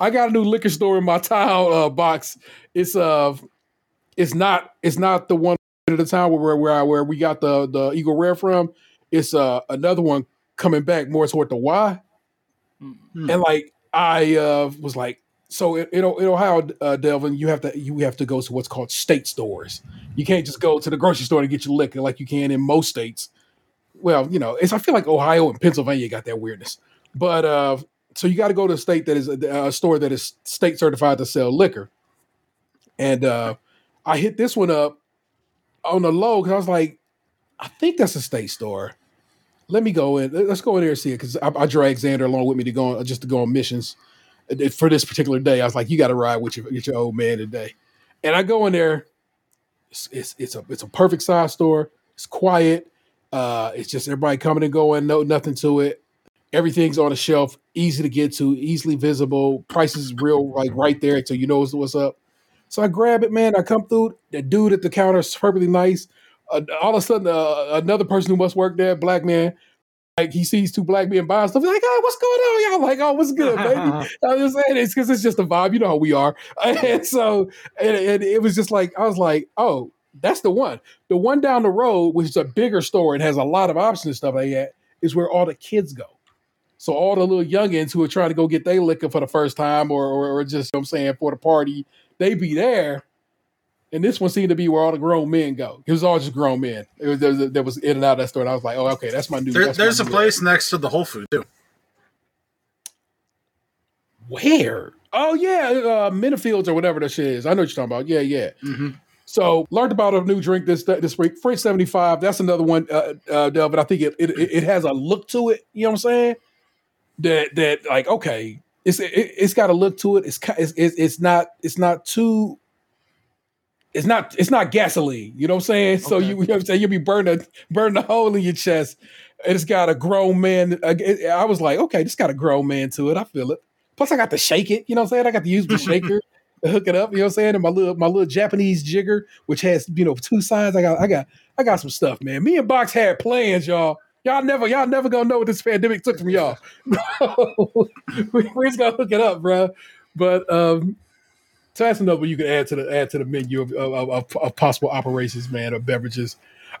I got a new liquor store in my town uh box. It's uh it's not it's not the one at the town where where I, where we got the the Eagle Rare from. It's uh another one coming back more toward the Y. Hmm. And like I uh was like, so in, in, Ohio, uh, Delvin, you have to you have to go to what's called state stores. You can't just go to the grocery store to get your liquor like you can in most states. well, you know, it's I feel like Ohio and Pennsylvania got that weirdness. But uh, so you got to go to a state that is a, a store that is state certified to sell liquor. And uh, I hit this one up on the low because I was like, I think that's a state store. Let me go in. Let's go in there and see it because I, I dragged Xander along with me to go on, just to go on missions for this particular day. I was like, you got to ride with your, with your old man today. And I go in there. It's, it's it's a it's a perfect size store. It's quiet. Uh, it's just everybody coming and going. No nothing to it. Everything's on the shelf, easy to get to, easily visible. Prices real like right there, so you know what's up. So I grab it, man. I come through. The dude at the counter is perfectly nice. Uh, all of a sudden, uh, another person who must work there, black man, like he sees two black men buying stuff. He's like, oh, what's going on? Y'all like, oh, what's good, baby? <laughs> I'm just saying it's because it's just a vibe. You know how we are. <laughs> And so, and, and it was just like, I was like, oh, that's the one. The one down the road, which is a bigger store and has a lot of options and stuff like that, is where all the kids go. So all the little youngins who are trying to go get their liquor for the first time or, or, or just, you know what I'm saying, for the party, they be there. And this one seemed to be where all the grown men go. It was all just grown men. It was there was, there was in and out of that store. And I was like, oh, okay, that's my new. There, that's my there's a new- place next to the Whole Food too. Where? Oh yeah, uh, Minifields or whatever that shit is. I know what you're talking about. Yeah, yeah. Mm-hmm. So learned about a new drink this this week. French seventy five. That's another one, uh, uh, Del, but I think it, it it has a look to it. You know what I'm saying? That that like okay, it's it, it's got a look to it. It's it's it's not it's not too. It's not it's not gasoline. You know what I'm saying? So you, you know what I'm saying you'll be burning burning a hole in your chest. It's got a grown man. uh, I was like, okay, this got a grown man to it. I feel it. Plus, I got to shake it. You know what I'm saying? I got to use the <laughs> shaker to hook it up. You know what I'm saying? And my little my little Japanese jigger, which has you know two sides. I got I got I got some stuff, man. Me and Box had plans, y'all. Y'all never y'all never gonna know what this pandemic took from y'all. <laughs> we, we're just gonna hook it up, bro. But um, so that's another you can add to the add to the menu of, of, of, of possible operations, man, of beverages.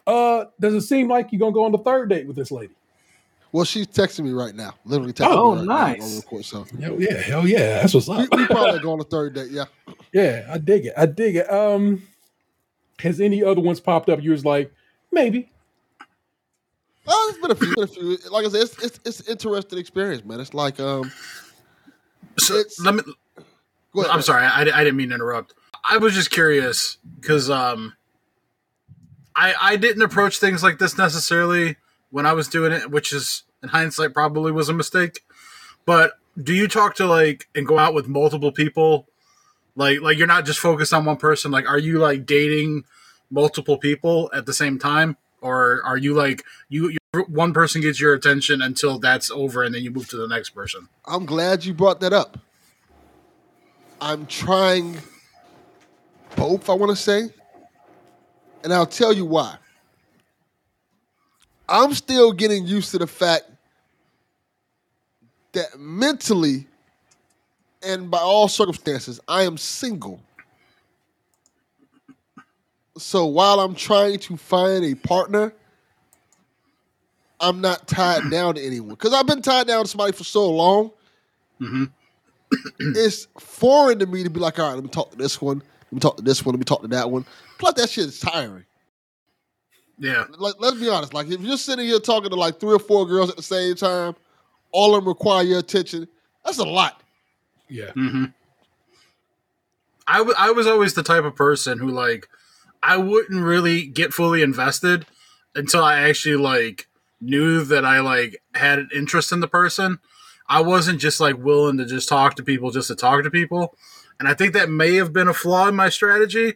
Uh, does it seem like you're gonna go on the third date with this lady? Well, she's texting me right now. Literally texting Oh, me right nice. now on record. So Hell yeah, hell yeah, that's what's we, up. we probably go on the third date. Yeah. Yeah, I dig it. I dig it. Um, has any other ones popped up? You was like, maybe. Oh, it's been a few. Been a few. Like I said, it's it's, it's interesting experience, man. It's like um. So It's- let me. Go ahead, I'm sorry, I, I didn't mean to interrupt. I was just curious because um, I I didn't approach things like this necessarily when I was doing it, which is in hindsight probably was a mistake. But do you talk to like and go out with multiple people? Like like you're not just focused on one person. Like, are you like dating multiple people at the same time, or are you like you? you one person gets your attention until that's over, and then you move to the next person. I'm glad you brought that up. I'm trying both, I want to say. And I'll tell you why. I'm still getting used to the fact that mentally and by all circumstances, I am single. So while I'm trying to find a partner, I'm not tied down to anyone. Because I've been tied down to somebody for so long mm-hmm. <clears throat> it's foreign to me to be like, all right, let me talk to this one, let me talk to this one, let me talk to that one. Plus, that shit is tiring. Yeah. Like, let's be honest. Like, if you're sitting here talking to like three or four girls at the same time, all of them require your attention. That's a lot. Yeah. hmm I, w- I was always the type of person who like I wouldn't really get fully invested until I actually like knew that I like had an interest in the person. I wasn't just like willing to just talk to people just to talk to people. And I think that may have been a flaw in my strategy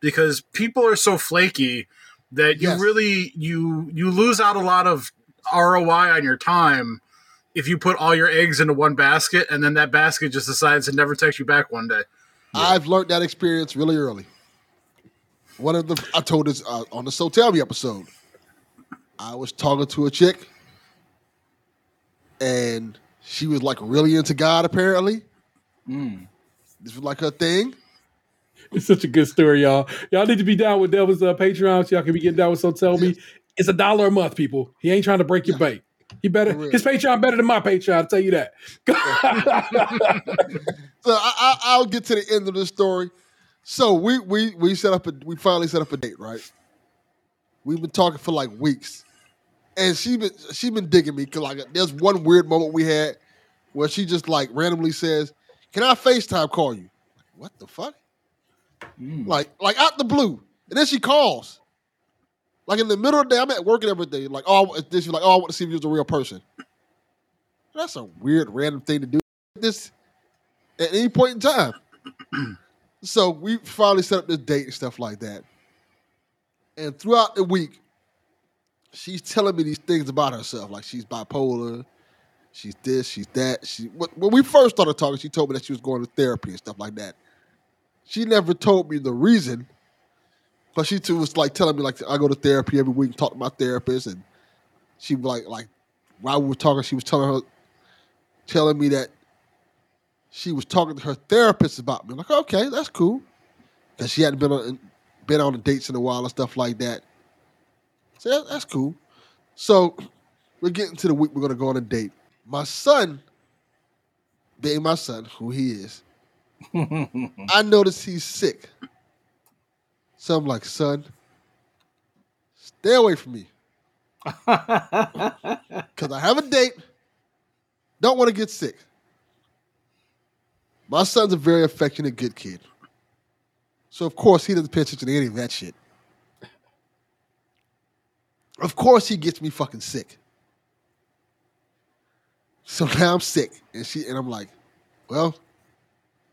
because people are so flaky that you Yes. really you you lose out a lot of ROI on your time if you put all your eggs into one basket and then that basket just decides to never text you back one day. I've learned that experience really early. One of the I told this uh, on the So Tell Me episode. I was talking to a chick, and she was like really into God. Apparently, this was like her thing. It's such a good story, y'all. Y'all need to be down with Delvin's uh, Patreon so y'all can be getting down with So Tell Me. It's a dollar a month, people. He ain't trying to break your bank. He better his Patreon better than my Patreon, I'll tell you that. <laughs> So I, I, I'll get to the end of the story. So we we we set up a we finally set up a date, right? We've been talking for like weeks, and she been she been digging me because like there's one weird moment we had where she just like randomly says, "Can I Facetime call you?" Like, what the fuck? Mm. Like like out the blue, and then she calls. Like in the middle of the day, I'm at work and everything. Like oh, this she's like, "Oh, I want to see if you're a real person." That's a weird random thing to do. This at any point in time. <clears throat> so we finally set up this date and stuff like that. And throughout the week, she's telling me these things about herself, like she's bipolar, she's this, she's that. She when we first started talking, she told me that she was going to therapy and stuff like that. She never told me the reason, but she too was like telling me like I go to therapy every week, and talk to my therapist, and she like like while we were talking, she was telling her, telling me that she was talking to her therapist about me. I'm like, okay, that's cool, because she hadn't been on been on the dates in a while and stuff like that. So that- that's cool. So we're getting to the week we're gonna go on a date. My son, being my son, who he is, <laughs> I notice he's sick. So I'm like, son, stay away from me. <laughs> Cause I have a date. Don't want to get sick. My son's a very affectionate, good kid. So of course he doesn't pay attention to any of that shit. Of course he gets me fucking sick. So <laughs> now I'm sick. And she and I'm like, well,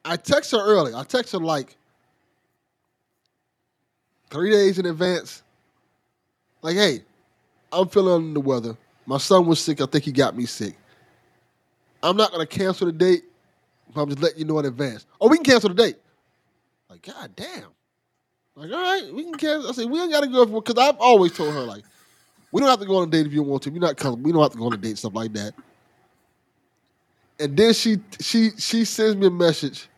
I text her early. I text her like three days in advance. Like, hey, I'm feeling under the weather. My son was sick. I think he got me sick. I'm not gonna cancel the date, I'm just letting you know in advance. Oh, we can cancel the date. Like, god damn. Like, all right, we can cancel. I said, we ain't gotta go for because I've always told her, like, we don't have to go on a date if you want to. You're not coming, we don't have to go on a date, stuff like that. And then she she she sends me a message.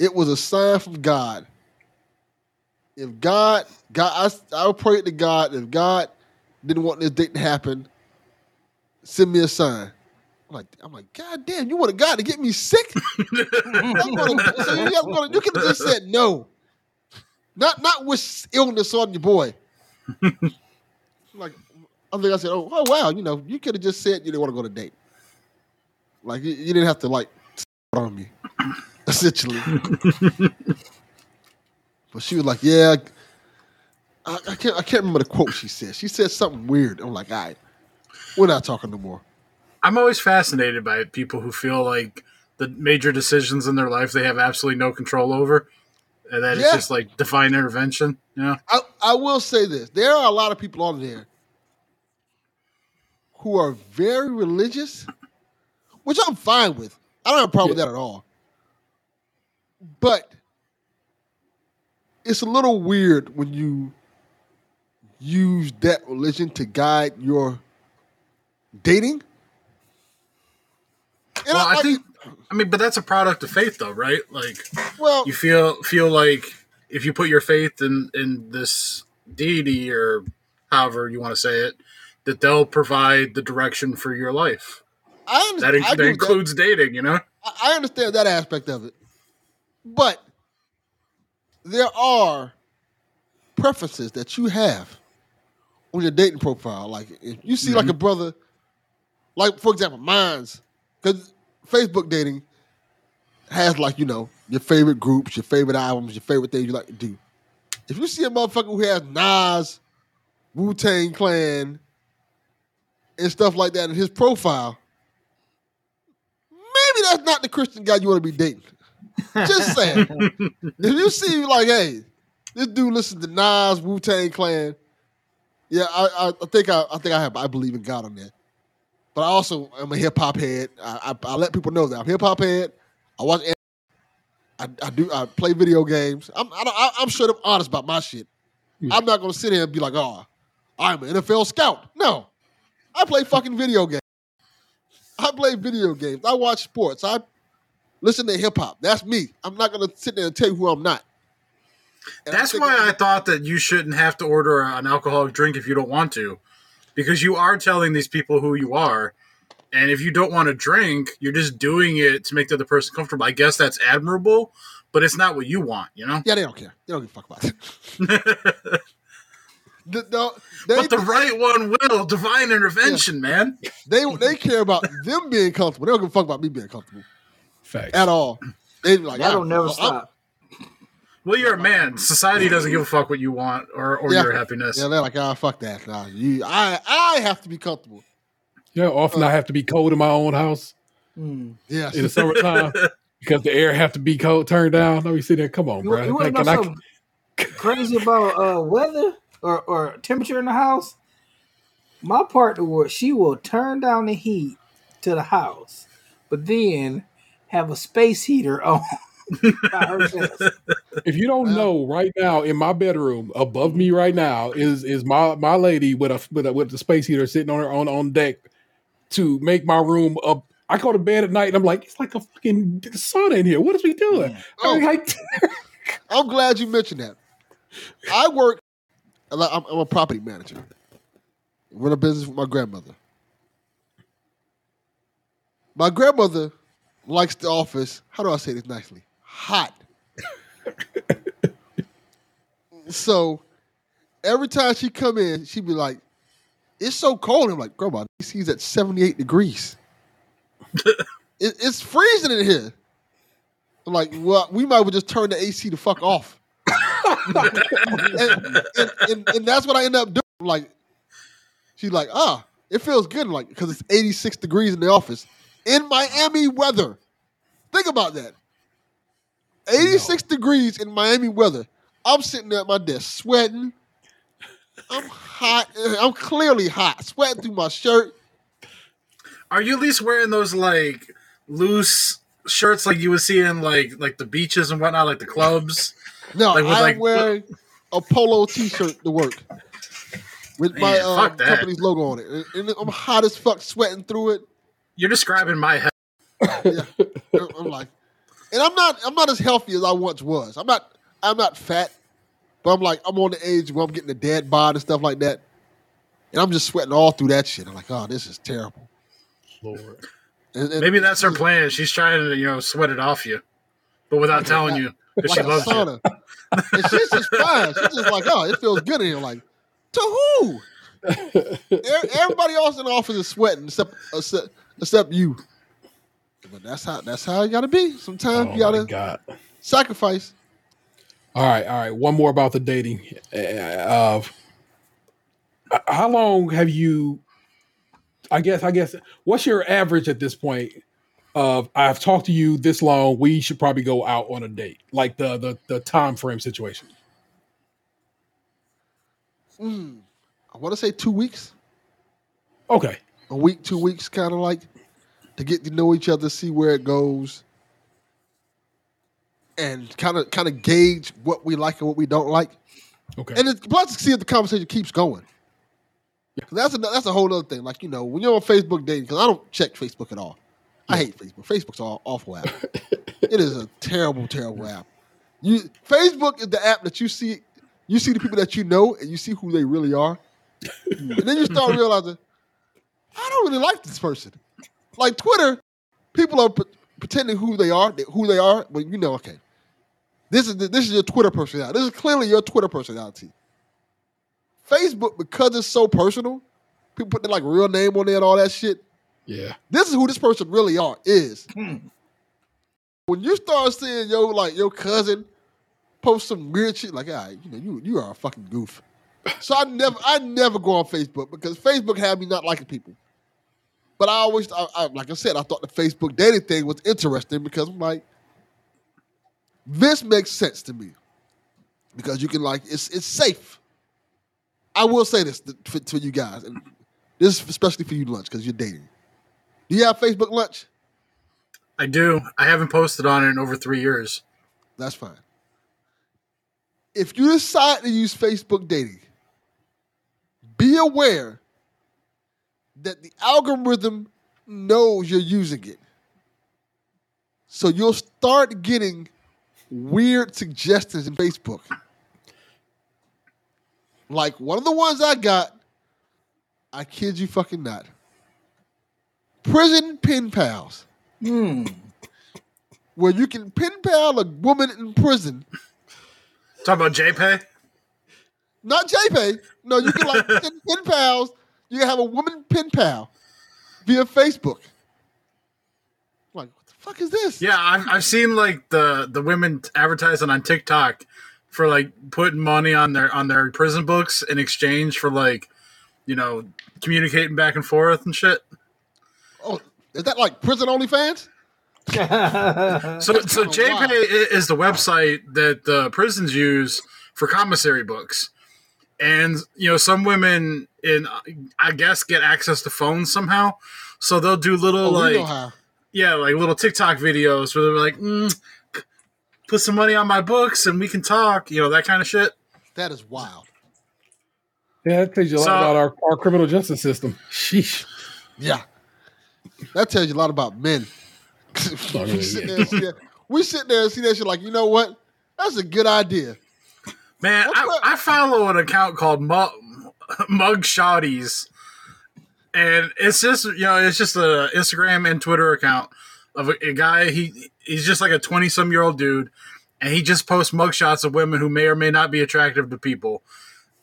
It was a sign from God. If God, God, I, I prayed to God. If God didn't want this date to happen, send me a sign. I'm like, I'm like, God damn, you wanted God to get me sick? <laughs> So you, gonna- you could have just said no. Not not wish illness on your boy. Like, I think I said, oh, oh wow, you know, you could have just said you didn't want to go to date. Like you, you didn't have to like <laughs> on me, <laughs> essentially. but she was like, yeah. I, I can't I can't remember the quote she said. She said something weird. I'm like, all right, we're not talking no more. I'm always fascinated by people who feel like the major decisions in their life they have absolutely no control over, and that it's Yeah. just like divine intervention. You know, I, I will say this: there are a lot of people on there who are very religious, which I'm fine with. I don't have a problem with that at all. But it's a little weird when you use that religion to guide your dating. And well, I like- think, I mean, but that's a product of faith, though, right? Like, well, you feel feel like if you put your faith in in this deity or however you want to say it, that they'll provide the direction for your life. I understand. That, in- I that with that. includes dating. You know, I I understand that aspect of it, but there are preferences that you have on your dating profile. Like if you see like mm-hmm. a brother, like for example, mine's because Facebook dating has like you know your favorite groups, your favorite albums, your favorite things you like to do. If you see a motherfucker who has Nas, Wu Tang Clan, and stuff like that in his profile, maybe that's not the Christian guy you want to be dating. Just saying. <laughs> if you see like, hey, this dude listens to Nas, Wu Tang Clan, yeah, I, I, I think I, I think I have I believe in God on that. But I also am a hip hop head. I, I, I let people know that I'm hip hop head. I watch. an- I, I do. I play video games. I'm I, don't- I, I'm straight up honest about my shit. I'm not gonna sit here and be like, oh, I'm an NFL scout. No, I play fucking video games. I play video games. I watch sports. I listen to hip hop. That's me. I'm not gonna sit there and tell you who I'm not. And that's think- why I thought that you shouldn't have to order an alcoholic drink if you don't want to, because you are telling these people who you are. And if you don't want to drink, you're just doing it to make the other person comfortable. I guess that's admirable, but it's not what you want, you know? Yeah, they don't care. They don't give a fuck about it. <laughs> The- the- they, but the right one will. Divine intervention, man. they they care about them being comfortable. They don't give a fuck about me being comfortable Facts. at all. They be like, That'll I- never I'm- stop. Well, you're a man. Society doesn't give a fuck what you want or, or Yeah. your happiness. Yeah, they're like, ah, fuck that. Nah, you, I, I have to be comfortable. Yeah, often I have to be cold in my own house Yeah, in the summertime <laughs> because the air have to be cold turned down. Let me see that. Come on, You, bro. you want to Can know I- something crazy about uh, weather or, or temperature in the house? My partner will she will turn down the heat to the house, but then have a space heater <laughs> on by herself. <laughs> if you don't know, right now in my bedroom above me, right now is is my my lady with a with a with the space heater sitting on her on on deck to make my room up. I go to bed at night and I'm like, it's like a fucking sauna in here. What is we doing? Mm. Oh. I'm like, <laughs> I'm glad you mentioned that. I work. I'm I'm a property manager. Run a business with my grandmother. My grandmother likes the office. How do I say this nicely? Hot. so every time she come in, she'd be like, "It's so cold." I'm like, "Grandma, she's at 78 degrees. <laughs> it, it's freezing in here." I'm like, "Well, we might well just turn the AC the fuck off." <laughs> and, and, and, and that's what I end up doing. Like, she's like, ah, it feels good. Like, because it's 86 degrees in the office in Miami weather. Think about that. 86 degrees in Miami weather. I'm sitting there at my desk sweating. I'm hot. I'm clearly hot, sweating through my shirt. Are you at least wearing those like loose shirts like you would see in like like the beaches and whatnot, like the clubs? <laughs> No, Like I'm like, wearing a polo T-shirt to work with my Man, uh, fuck company's logo on it, and, and I'm hot as fuck, sweating through it. You're describing my head. <laughs> yeah. I'm like, and I'm not I'm not as healthy as I once was. I'm not I'm not fat, but I'm like I'm on the age where I'm getting a dead bod and stuff like that, and I'm just sweating all through that shit. I'm like, oh, this is terrible. Lord. And- and Maybe that's her plan. She's trying to you know sweat it off you, but without <laughs> telling you because she like a loves you. and she's just fine. She's just like, oh, it feels good in here. Like, to who? <laughs> Everybody else in the office is sweating except except, except you. But that's how that's how you gotta be. Sometimes Oh you gotta sacrifice. All right, all right. One more about the dating. Uh, uh, how long have you? I guess. I guess. What's your average at this point? Of I've talked to you this long. We should probably go out on a date. Like the the the time frame situation. Mm, I want to say two weeks, Okay. a week, two weeks, kind of like to get to know each other, see where it goes, and kind of kind of gauge what we like and what we don't like. Okay. And it's, plus, see if the conversation keeps going. 'Cause That's a, that's a whole other thing. Like you know, when you're on Facebook dating, because I don't check Facebook at all. I hate Facebook. Facebook's an awful app. it is a terrible, terrible app. You Facebook is the app that you see you see the people that you know and you see who they really are, <laughs> and then you start realizing I don't really like this person. Like Twitter, people are pre- pretending who they are, who they are, but you know, okay, this is the, this is your Twitter personality. This is clearly your Twitter personality. Facebook, because it's so personal, people put their like real name on there and all that shit. yeah. This is who this person really are is. When you start seeing your like your cousin post some weird shit, like, ah, you know, you you are a fucking goof. So I never I never go on Facebook because Facebook had me not liking people. But I always, I, I, like I said, I thought the Facebook dating thing was interesting because I'm like, this makes sense to me because you can like it's it's safe. I will say this to, for, to you guys, and this is especially for you lunch because you're dating. Do you have Facebook lunch? I do. I haven't posted on it in over three years. That's fine. If you decide to use Facebook dating, be aware that the algorithm knows you're using it. So you'll start getting weird suggestions in Facebook. Like one of the ones I got, I kid you fucking not. Prison pen pals Hmm. where you can pen pal a woman in prison. Talk about JPay. Not JPay. No, you can like <laughs> pen pals. You can have a woman pen pal via Facebook. Like, what the fuck is this? Yeah, I've, I've seen like the the women advertising on TikTok for like putting money on their on their prison books in exchange for like you know communicating back and forth and shit. Oh, is that like prison OnlyFans? <laughs> So so Oh, JPay is the website that the prisons use for commissary books. And you know, some women in I guess get access to phones somehow. So they'll do little Oh, like yeah, like little TikTok videos where they're like, mm, put some money on my books and we can talk, you know, that kind of shit. That is wild. Yeah, that tells you a lot So- about our, our criminal justice system. Sheesh. Yeah. That tells you a lot about men. <laughs> we, sit there and see that, we sit there and see that shit like, you know what? That's a good idea. Man, I. I follow an account called Mug, <laughs> Mug Shotties, and it's just you know it's just a Instagram and Twitter account of a, a guy. He he's just like a twenty some year old dude, and he just posts mugshots of women who may or may not be attractive to people,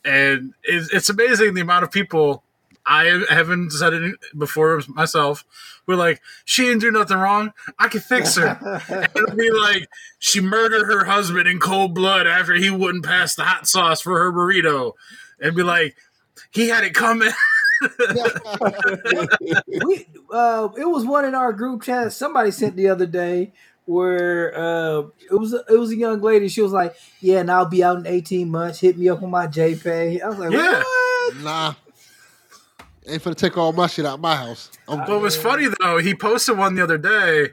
and it's, it's amazing the amount of people. I haven't said it before myself. We're like, she didn't do nothing wrong. I can fix her. <laughs> and it'll be like, she murdered her husband in cold blood after he wouldn't pass the hot sauce for her burrito. And be like, he had it coming. <laughs> <laughs> we uh it was one in our group chat somebody sent the other day where uh it was a, it was a young lady she was like yeah and i'll be out in 18 months hit me up on my jpay i was like Yeah. what Nah. Ain't finna take all my shit out my house. I'm What was funny though, he posted one the other day,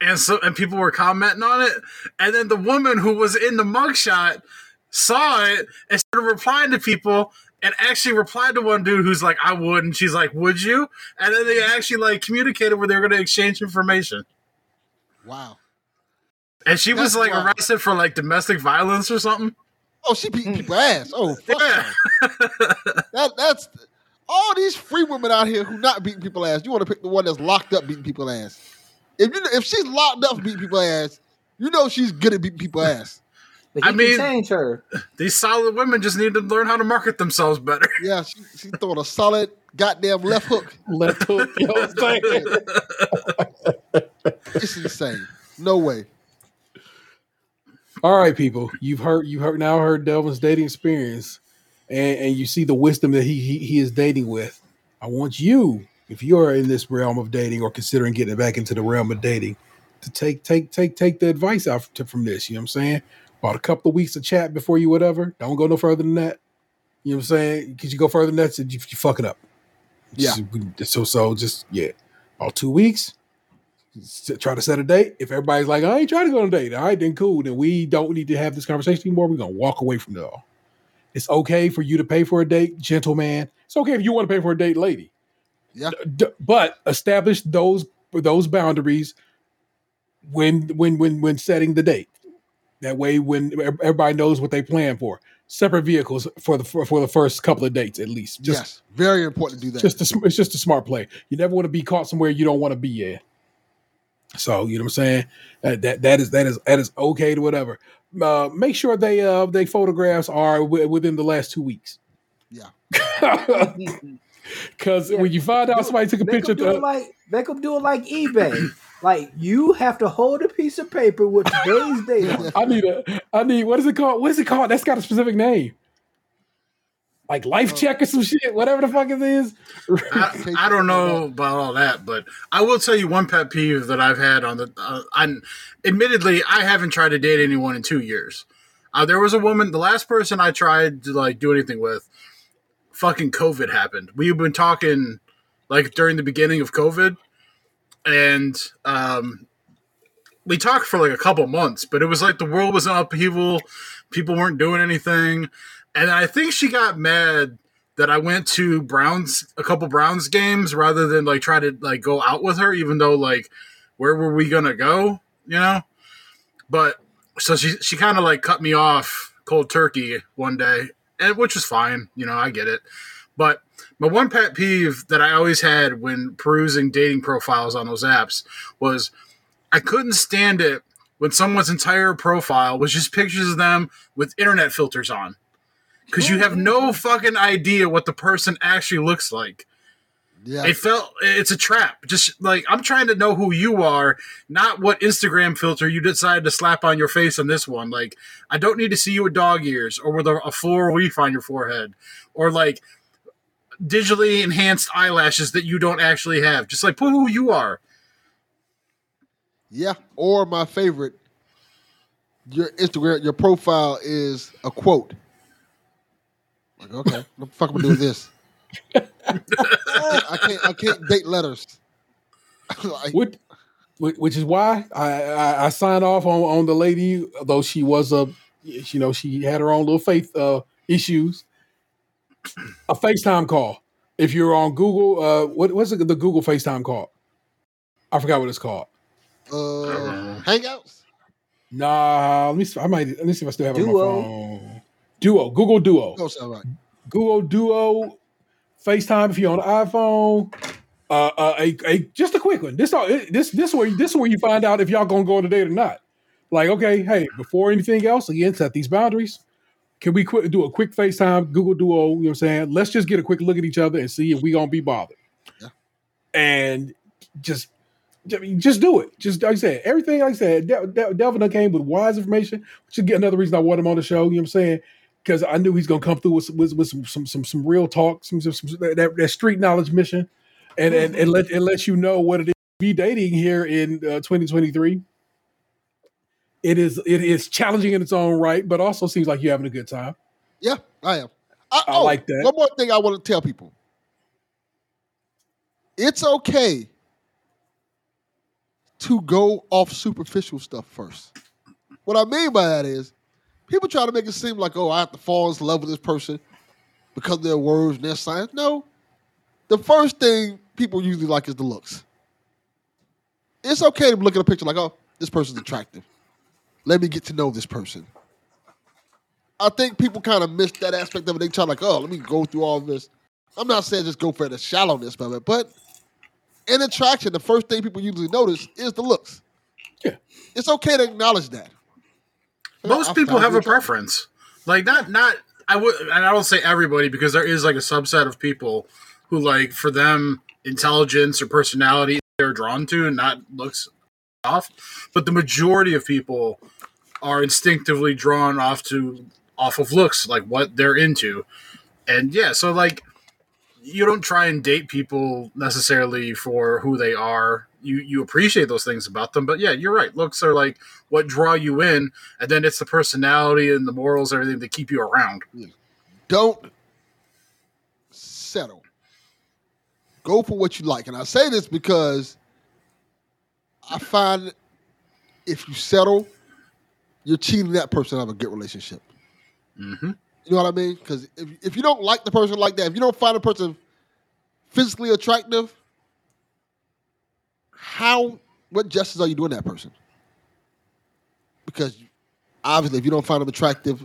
and so and people were commenting on it, and then the woman who was in the mugshot saw it and started replying to people. And actually replied to one dude who's like, "I would," and she's like, "Would you?" And then they actually like communicated where they were going to exchange information. wow. And she was like wild. arrested for like domestic violence or something. Oh, she beating people ass. Oh, fuck Yeah. no. <laughs> that that's all these free women out here who not beating people ass. You want to pick the one that's locked up beating people ass. If you if she's locked up beating people ass, you know she's good at beating people ass. but he I mean- change her These solid women just need to learn how to market themselves better. <laughs> Yeah, she, she throwing a solid goddamn left hook. Left hook. You know what I'm saying? <laughs> It's insane. No way. All right, people. You've heard you've heard now heard Delvin's dating experience, and, and you see the wisdom that he, he he is dating with. I want you, if you are in this realm of dating or considering getting back into the realm of dating, to take take take take the advice out to, from this. You know what I'm saying? About a couple of weeks of chat before you whatever. Don't go no further than that. You know what I'm saying? Because you go further than that, you, you fuck it up. Yeah. So so just yeah, about two weeks. Try to set a date. If everybody's like, I ain't trying to go on a date, all right, then cool. Then we don't need to have this conversation anymore. We're gonna walk away from it all. It's okay for you to pay for a date, gentleman. It's okay if you want to pay for a date, lady. Yeah. D- but establish those those boundaries when when when when setting the date. That way, when everybody knows what they plan for, separate vehicles for the for, for the first couple of dates at least. Just yes, very important to do that. just a, it's just a smart play. You never want to be caught somewhere you don't want to be in. So you know what I'm saying. That that, that is that is that is okay to whatever. Uh, make sure they uh they photographs are w- within the last two weeks. Yeah. <laughs> Because Yeah. when you find out somebody took a Make picture, them do to, it like make them do it like eBay. like you have to hold a piece of paper with today's date <laughs> I need a I need what is it called? What is it called? That's got a specific name. Like life check or some shit, whatever the fuck it is. I, I don't know about all that, but I will tell you one pet peeve that I've had on the. Uh, I, admittedly, I haven't tried to date anyone in two years. Uh, there was a woman, the last person I tried to like do anything with, fucking COVID happened. We've been talking like during the beginning of COVID, and um, we talked for like a couple months, but it was like the world was in upheaval. People weren't doing anything, and I think she got mad that I went to Browns a couple Browns games rather than like try to like go out with her, even though like where were we gonna go, you know? But so she she kind of like cut me off cold turkey one day, and which was fine, you know, I get it. But my one pet peeve that I always had when perusing dating profiles on those apps was I couldn't stand it when someone's entire profile was just pictures of them with internet filters on because you have no fucking idea what the person actually looks like. Yeah. It felt it's a trap. Just like I'm trying to know who you are, not what Instagram filter you decided to slap on your face on this one. Like I don't need to see you with dog ears or with a, a floral leaf on your forehead or like digitally enhanced eyelashes that you don't actually have. Just like put who you are. Yeah. Or my favorite, your Instagram, your profile is a quote. Like, okay, what the fuck am I doing with this? I can't I can't date letters. <laughs> Like, Which, which which is why I, I, I signed off on, on the lady, though she was a, you know, she had her own little faith uh, issues. A FaceTime call. If you're on Google, uh, what what's it, the Google FaceTime call? I forgot what it's called. uh, hangouts? Nah, let me. See, I might. Let me see if I still have it on my phone. Duo, Google Duo, Don't sound right. Google Duo, FaceTime if you're on iPhone. Uh, uh, a, a just a quick one. This all this this where this is where you find out if y'all gonna go on a date or not. Like, okay, hey, before anything else, again, set these boundaries. Can we quick, do a quick FaceTime, Google Duo? You know what I'm saying? Let's just get a quick look at each other and see if we gonna be bothered. Yeah. And just just do it. Just like I said, everything like I said, De- De- Delvin came with wise information, which is get another reason I want him on the show. You know what I'm saying? Because I knew he's gonna come through with, with, with some, some some some real talk, some, some, some that, that street knowledge mission, and and, and let and let you know what it is to be dating here in uh, 2023. It is it is challenging in its own right, but also seems like you're having a good time. Yeah, I am. I, I like that. One more thing I want to tell people. It's okay to go off superficial stuff first. What I mean by that is people try to make it seem like, oh, I have to fall in love with this person because of their words and their signs. No. The first thing people usually like is the looks. It's okay to look at a picture like, oh, this person's attractive. Let me get to know this person. I think people kind of miss that aspect of it. They try like, oh, let me go through all this. I'm not saying just go for the shallowness of it, but in attraction, the first thing people usually notice is the looks. Yeah. It's okay to acknowledge that. Most people have a preference. Like not not I would and I don't say everybody because there is like a subset of people who like for them intelligence or personality they're drawn to and not looks off. But the majority of people are instinctively drawn off to off of looks, like what they're into. And yeah, so like you don't try and date people necessarily for who they are. You you appreciate those things about them, but yeah, you're right. Looks are like what draw you in, and then it's the personality and the morals, everything that keep you around. Don't settle. Go for what you like. And I say this because I find if you settle, you're cheating that person out of a good relationship. Mm-hmm. You know what I mean? Because if, if you don't like the person like that, if you don't find a person physically attractive, how what justice are you doing that person? Because obviously, if you don't find them attractive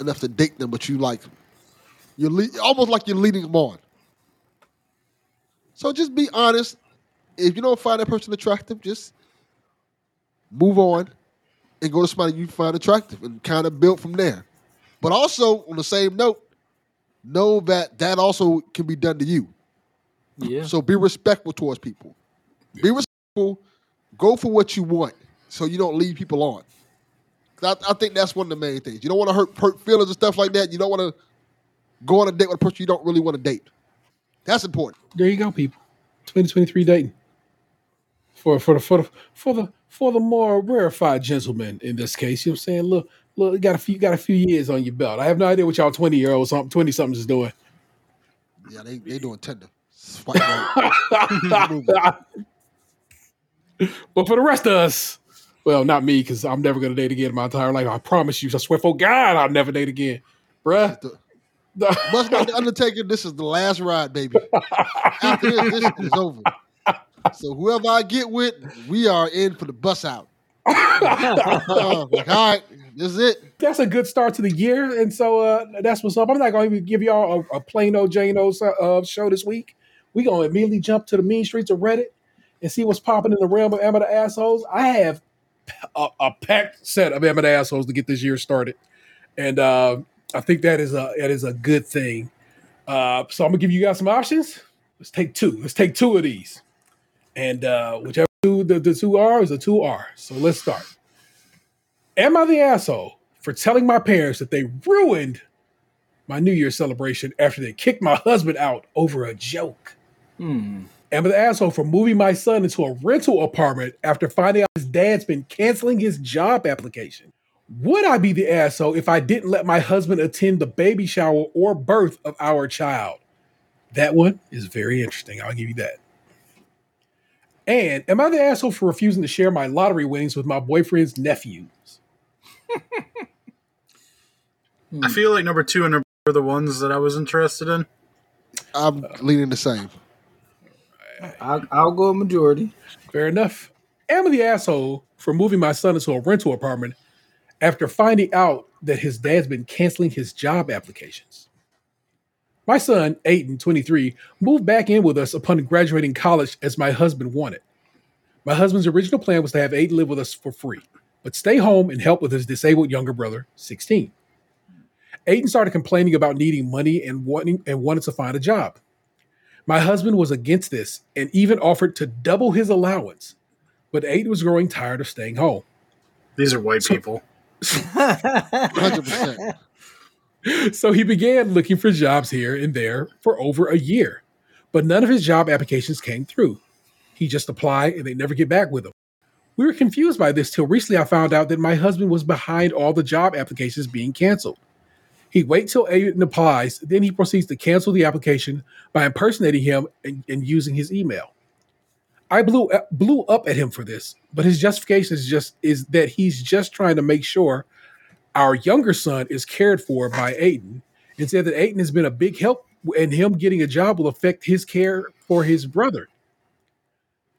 enough to date them, but you like, you're le- almost like you're leading them on. So just be honest. If you don't find that person attractive, just move on and go to somebody you find attractive and kind of build from there. But also, on the same note, know that that also can be done to you. Yeah. So be respectful towards people. Be respectful. Go for what you want, so you don't lead people on. I, I think that's one of the main things. You don't want to hurt, hurt feelings and stuff like that. You don't want to go on a date with a person you don't really want to date. That's important. There you go, people. 2023 dating for for the for the for the for the more rarefied gentlemen in this case. You know what I'm saying? Look, look, you got a few got a few years on your belt. I have no idea what y'all 20 year olds, something 20 somethings is doing. Yeah, they they doing Tinder. <laughs> Swipe right. <laughs> but for the rest of us, well, not me, because I'm never gonna date again in my entire life. I promise you. I swear for God, I'll never date again, bruh. Much like the Undertaker, this is the last ride, baby. After this, this is over. So whoever I get with, we are in for the bus out. Uh, <laughs> like, all right, this is it. that's a good start to the year, and so uh, that's what's up. I'm not going to even give y'all a, a plain old Jane O uh, show this week. We gonna immediately jump to the mean streets of Reddit and see what's popping in the realm of amateur assholes. I have a, a packed set of amateur assholes to get this year started, and uh, I think that is a that is a good thing. Uh, so I'm gonna give you guys some options. Let's take two. Let's take two of these, and uh, whichever two the, the two are is a two are. So let's start. Am I the asshole for telling my parents that they ruined my New Year's celebration after they kicked my husband out over a joke? Hmm. Am I the asshole for moving my son into a rental apartment after finding out his dad's been canceling his job application? Would I be the asshole if I didn't let my husband attend the baby shower or birth of our child? That one is very interesting. I'll give you that. And am I the asshole for refusing to share my lottery winnings with my boyfriend's nephews? I feel like number two and number three are the ones that I was interested in. I'm leaning the same. I'll, I'll go majority. Fair enough. Am the asshole for moving my son into a rental apartment after finding out that his dad's been canceling his job applications? My son, Aiden, 23, moved back in with us upon graduating college as my husband wanted. My husband's original plan was to have Aiden live with us for free, but stay home and help with his disabled younger brother, 16. Aiden started complaining about needing money and wanting and wanted to find a job. My husband was against this and even offered to double his allowance, but Aiden was growing tired of staying home. These are white people. 100%. <laughs> So he began looking for jobs here and there for over a year, but none of his job applications came through. He just applied and they never get back with him. We were confused by this till recently I found out that my husband was behind all the job applications being canceled. He waits till Aiden applies, then he proceeds to cancel the application by impersonating him and, and using his email. I blew uh, blew up at him for this, but his justification is just is that he's just trying to make sure our younger son is cared for by Aiden, and said that Aiden has been a big help, and him getting a job will affect his care for his brother.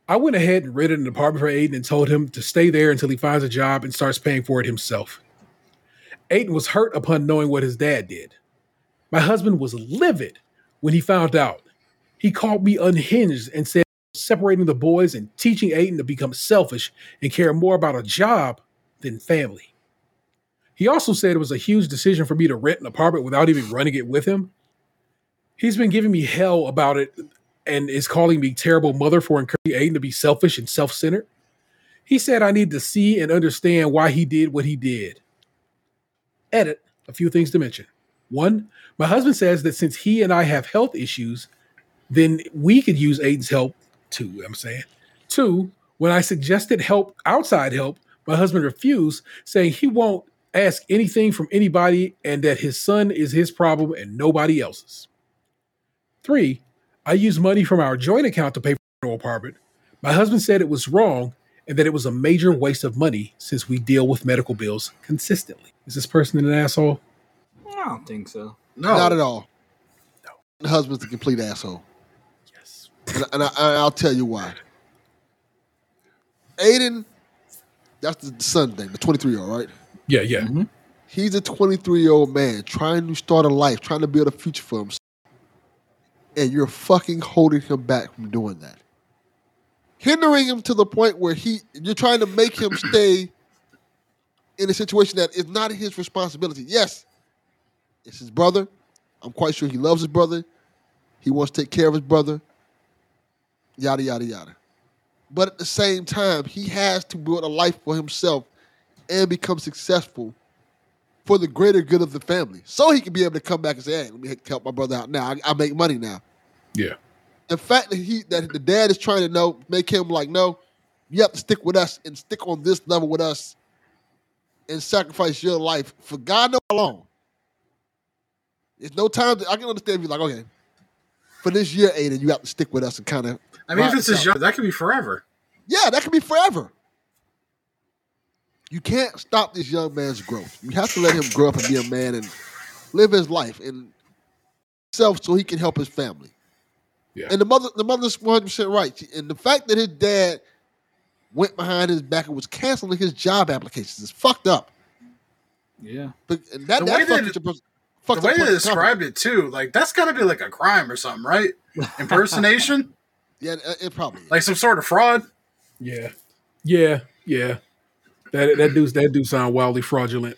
I went ahead and rented an apartment for Aiden and told him to stay there until he finds a job and starts paying for it himself. Aiden was hurt upon knowing what his dad did. My husband was livid when he found out. He called me unhinged and said separating the boys and teaching Aiden to become selfish and care more about a job than family. He also said it was a huge decision for me to rent an apartment without even running it with him. He's been giving me hell about it and is calling me terrible mother for encouraging Aiden to be selfish and self centered. He said I need to see and understand why he did what he did. Edit a few things to mention. One, my husband says that since he and I have health issues, then we could use Aiden's help too. I'm saying. Two, when I suggested help, outside help, my husband refused, saying he won't ask anything from anybody and that his son is his problem and nobody else's. Three, I used money from our joint account to pay for the apartment. My husband said it was wrong and that it was a major waste of money since we deal with medical bills consistently. Is this person an asshole? I don't think so. No, Not at all. No, the husband's a complete asshole. Yes. And, and I, I'll tell you why. Aiden, that's the son thing, the 23 year old, right? Yeah, yeah. Mm-hmm. He's a 23 year old man trying to start a life, trying to build a future for himself. And you're fucking holding him back from doing that. Hindering him to the point where he you're trying to make him stay in a situation that is not his responsibility. Yes, it's his brother. I'm quite sure he loves his brother. He wants to take care of his brother. Yada yada yada. But at the same time, he has to build a life for himself and become successful for the greater good of the family. So he can be able to come back and say, hey, let me help my brother out now. I, I make money now. Yeah. The fact that he that the dad is trying to know, make him like, no, you have to stick with us and stick on this level with us and sacrifice your life for God alone. It's no time to I can understand if you're like, okay, for this year, Aiden, you have to stick with us and kind of I mean, if it's his young, that could be forever. yeah, that could be forever. You can't stop this young man's growth. You have to let him grow up and be a man and live his life and self so he can help his family. Yeah. And the mother, the mother's one hundred percent right. And the fact that his dad went behind his back and was canceling his job applications It's fucked up. Yeah. But and that, The that way fucks they- with The way they described company. it too, like that's got to be like a crime or something, right? <laughs> Impersonation, Yeah, it, it probably is. like some sort of fraud. Yeah. Yeah. Yeah. That that dude's that do sound wildly fraudulent.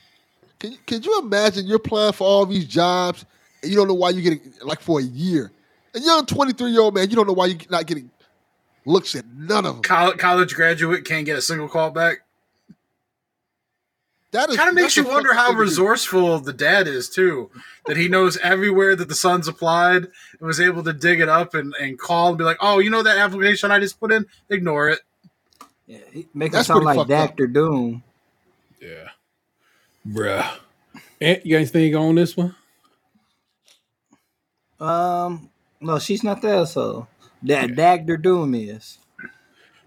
Can you, could you imagine you're applying for all these jobs and you don't know why you're getting like for a year, and you're a 23 year old man, you don't know why you're not getting looks at none of them. College, college graduate can't get a single call back. That is Kind of makes you wonder how thing to do. resourceful the dad is too. That he knows everywhere that the son's applied and was able to dig it up and, and call and be like, "Oh, you know that application I just put in? Ignore it." Yeah, he make him That's sound like. Doctor Doom. Yeah. Bruh. Ant, you got anything on this one? Um, no, she's not the asshole. That Doctor Doom is.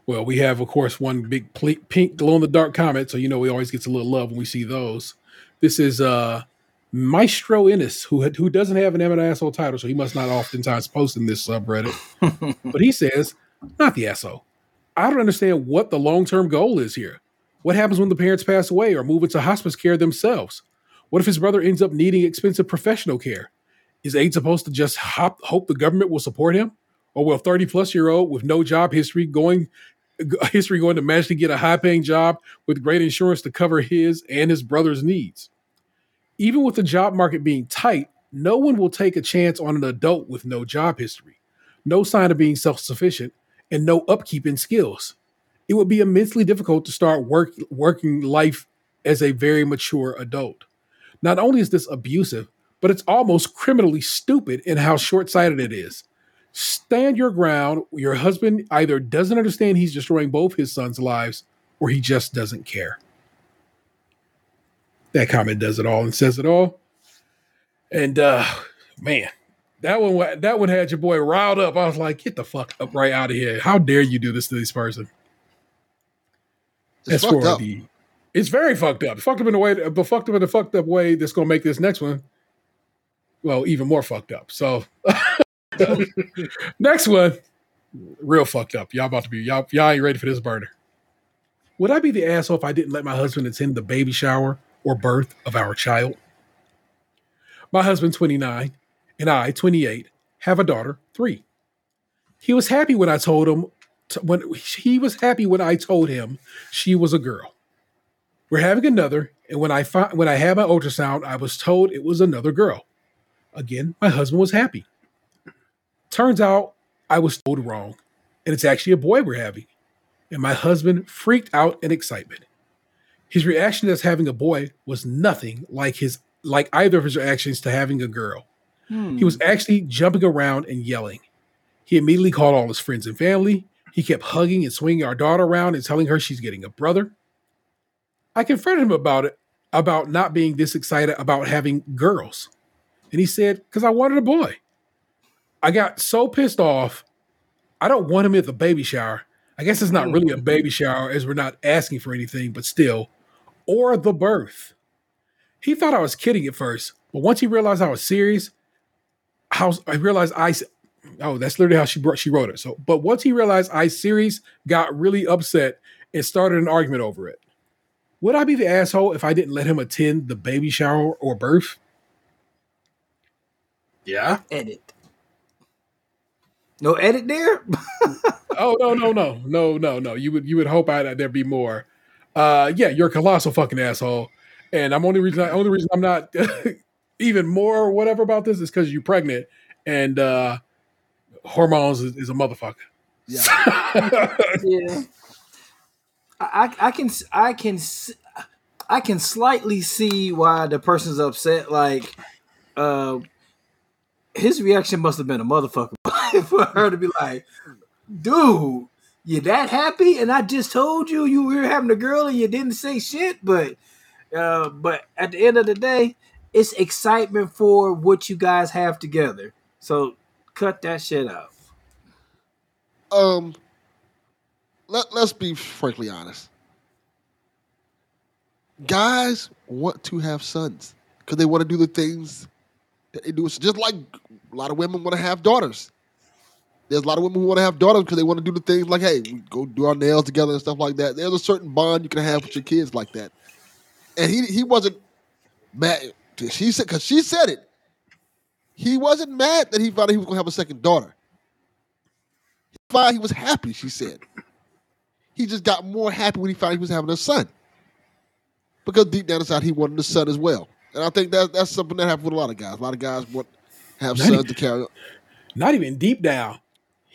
Well, we have, of course, one big pink glow in the dark comet, so you know we always gets a little love when we see those. This is uh Maestro Ennis, who had, who doesn't have an M and asshole title, so he must not oftentimes post in this subreddit. <laughs> but he says, not the asshole. I don't understand what the long term goal is here. What happens when the parents pass away or move into hospice care themselves? What if his brother ends up needing expensive professional care? Is Aid supposed to just hop, hope the government will support him? Or will 30 plus year old with no job history going history going to magically get a high paying job with great insurance to cover his and his brother's needs? Even with the job market being tight, no one will take a chance on an adult with no job history, no sign of being self sufficient, and no upkeep in skills. It would be immensely difficult to start work, working life as a very mature adult. Not only is this abusive, but it's almost criminally stupid in how short sighted it is. Stand your ground. Your husband either doesn't understand he's destroying both his sons' lives or he just doesn't care. That comment does it all and says it all. And uh man, that one that one had your boy riled up. I was like, get the fuck up right out of here. How dare you do this to this person? It's As fucked up. the it's very fucked up. Fucked up in a way, but fucked up in a fucked up way that's gonna make this next one, well, even more fucked up. So <laughs> <laughs> next one, real fucked up. Y'all about to be y'all y'all ain't ready for this burner. Would I be the asshole if I didn't let my husband attend the baby shower or birth of our child? My husband, 29, and I, 28, have a daughter, three. He was happy when I told him t- when he was happy when I told him she was a girl. We're having another, and when I fi- when I had my ultrasound, I was told it was another girl. Again, my husband was happy. Turns out I was told wrong, and it's actually a boy we're having. And my husband freaked out in excitement. His reaction to us having a boy was nothing like his like either of his reactions to having a girl. He was hmm. actually jumping around and yelling. He immediately called all his friends and family. He kept hugging and swinging our daughter around and telling her she's getting a brother. I confronted him about it, about not being this excited about having girls. And he said, because I wanted a boy. I got so pissed off. I don't want him at the baby shower. I guess it's not mm. really a baby shower as we're not asking for anything, but still, or the birth. He thought I was kidding at first, but once he realized I was serious, how I realized I s- oh that's literally how she brought she wrote it. So, but once he realized I serious, got really upset and started an argument over it. Would I be the asshole if I didn't let him attend the baby shower or birth? Yeah. Edit. No edit there. <laughs> Oh no no no no no no! You would you would hope I there'd be more. Uh, yeah, you're a colossal fucking asshole, and I'm only reason only reason I'm not <laughs> even more whatever about this is because you're pregnant and uh, hormones is, is a motherfucker. Yeah. <laughs> yeah. I, I I can I can s- I can slightly see why the person's upset. Like, uh, his reaction must have been a motherfucker for her to be like, "Dude, you that happy?" And I just told you you were having a girl and you didn't say shit. But, uh, but at the end of the day, it's excitement for what you guys have together. So cut that shit out. um let, let's be frankly honest guys want to have sons because they want to do the things that they do It's just like a lot of women want to have daughters there's a lot of women who want to have daughters because they want to do the things like hey we go do our nails together and stuff like that there's a certain bond you can have with your kids like that and he he wasn't mad she said because she said it he wasn't mad that he found out he was going to have a second daughter fine. He was happy, she said. He just got more happy when he found he was having a son. because deep down inside he wanted a son as well. And I think that that's something that happens with a lot of guys. A lot of guys want have Not sons even- to carry. on. Not even deep down.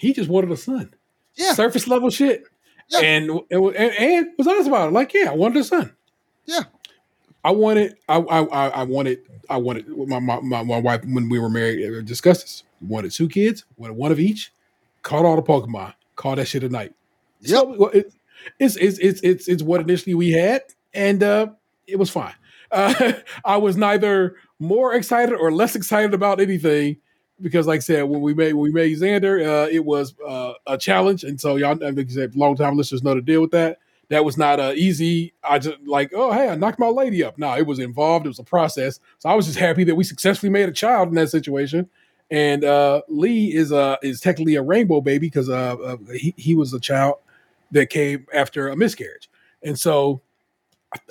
He just wanted a son. Yeah, Surface level shit. Yeah. And, and and was honest about it. Like, yeah, I wanted a son. yeah. I wanted, I, I, I I wanted, I wanted my, my, my, my wife when we were married. uh, Discussed this. Wanted two kids. Wanted one of each. Caught all the Pokemon. Called that shit a night. Yep. So it, it's, it's it's it's it's what initially we had, and uh, it was fine. <laughs> Uh, I was neither more excited or less excited about anything because, like I said, when we made when we made Xander, uh, it was uh, a challenge, and so y'all, like I said, long time listeners know to deal with that. That was not uh, easy. I just like, oh hey, I knocked my lady up. No, it was involved. It was a process. So I was just happy that we successfully made a child in that situation. And uh, Lee is uh, is technically a rainbow baby because uh, uh, he he was a child that came after a miscarriage, and so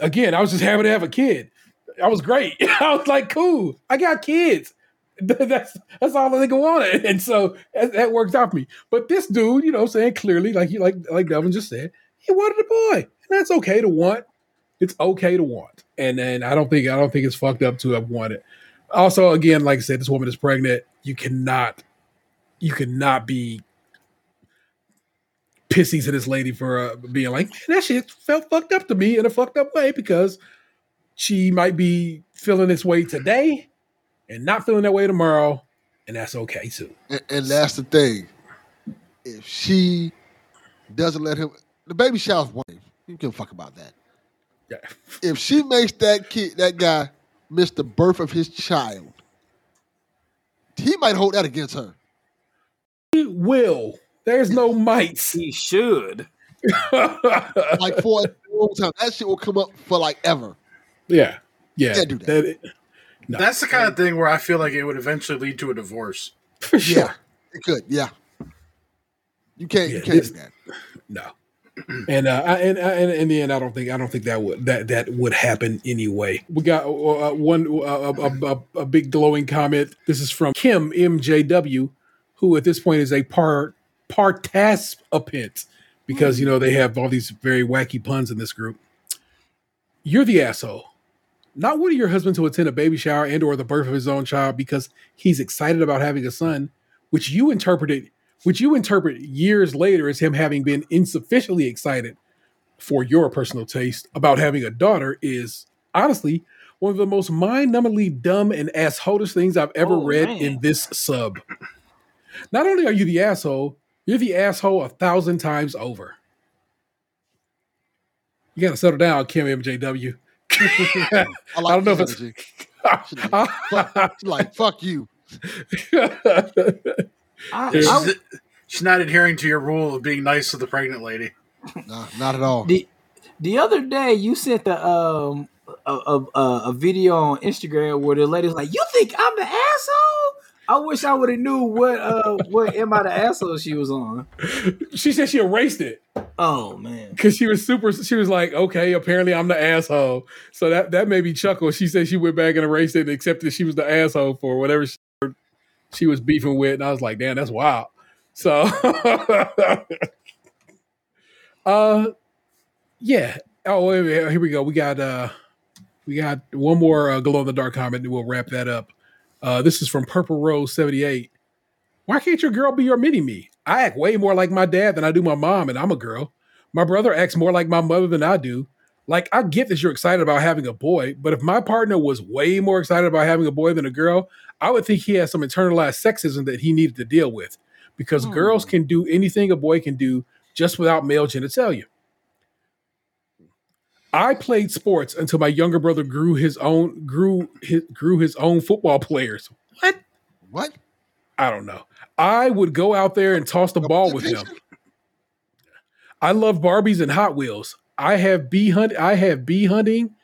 again, I was just happy to have a kid. I was great. <laughs> I was like, cool. I got kids. <laughs> That's that's all the nigga wanted, and so that, that out for me. But this dude, you know, saying clearly, like he like like Delvin just said, he wanted a boy, and that's okay to want. It's okay to want, and then I don't think I don't think it's fucked up to have wanted. Also, again, like I said, this woman is pregnant. You cannot, you cannot be pissy to this lady for uh, being like, that shit felt fucked up to me in a fucked up way because she might be feeling this way today and not feeling that way tomorrow, and that's okay too. And, and that's the thing. If she doesn't let him, the baby shower's one. You can fuck about that. Yeah. If she makes that kid, that guy, miss the birth of his child, he might hold that against her. He will. There's no mites. He should. Like for a long time, that shit will come up for like ever. yeah, yeah. Can't do that. it- no, That's the kind of thing where I feel like it would eventually lead to a divorce. for sure. Yeah, it could. Yeah, you can't. Yeah, you can't this- do that. No. <clears throat> And uh, I- and and in the end, I don't think I don't think that would that that would happen anyway. We got uh, one uh, a, a, a, a big glowing comment. This is from Kim MJW, who at this point is a par participant because you know they have all these very wacky puns in this group. You're the asshole. Not wanting your husband to attend a baby shower and or the birth of his own child because he's excited about having a son, which you interpreted which you interpret years later as him having been insufficiently excited for your personal taste about having a daughter is honestly one of the most mind-numbingly dumb and assholish things I've ever Oh, read man. in this sub. Not only are you the asshole, you're the asshole a thousand times over. You gotta settle down, Kim MJW. I, <laughs> I don't know if this it's energy. fuck, she's <laughs> like fuck you. I, She's, I, she's not adhering to your rule of being nice to the pregnant lady. Nah, not at all. the the other day you sent the um a, a, a, a video on Instagram where the lady's like, "You think I'm the asshole?" I wish I would have knew what uh what am I the asshole she was on. she said she erased it. Oh man, because she was super. She was like, "Okay, apparently I'm the asshole." So that that made me chuckle. She said she went back and erased it and accepted she was the asshole for whatever she, she was beefing with, and I was like, "Damn, that's wild." So, <laughs> uh, yeah. Oh, here we go. We got uh, we got one more uh, glow in the dark comment, and we'll wrap that up. Uh, this is from Purple Rose seventy eight. Why can't your girl be your mini me? I act way more like my dad than I do my mom, and I'm a girl. My brother acts more like my mother than I do. Like, I get that you're excited about having a boy, but if my partner was way more excited about having a boy than a girl, I would think he has some internalized sexism that he needed to deal with because Hmm. girls can do anything a boy can do just without male genitalia. I played sports until my younger brother grew his own grew his, grew his own football players. What? What? I don't know. I would go out there and toss the ball with him. I love Barbies and Hot Wheels. I have bee hunt. I have bee hunting.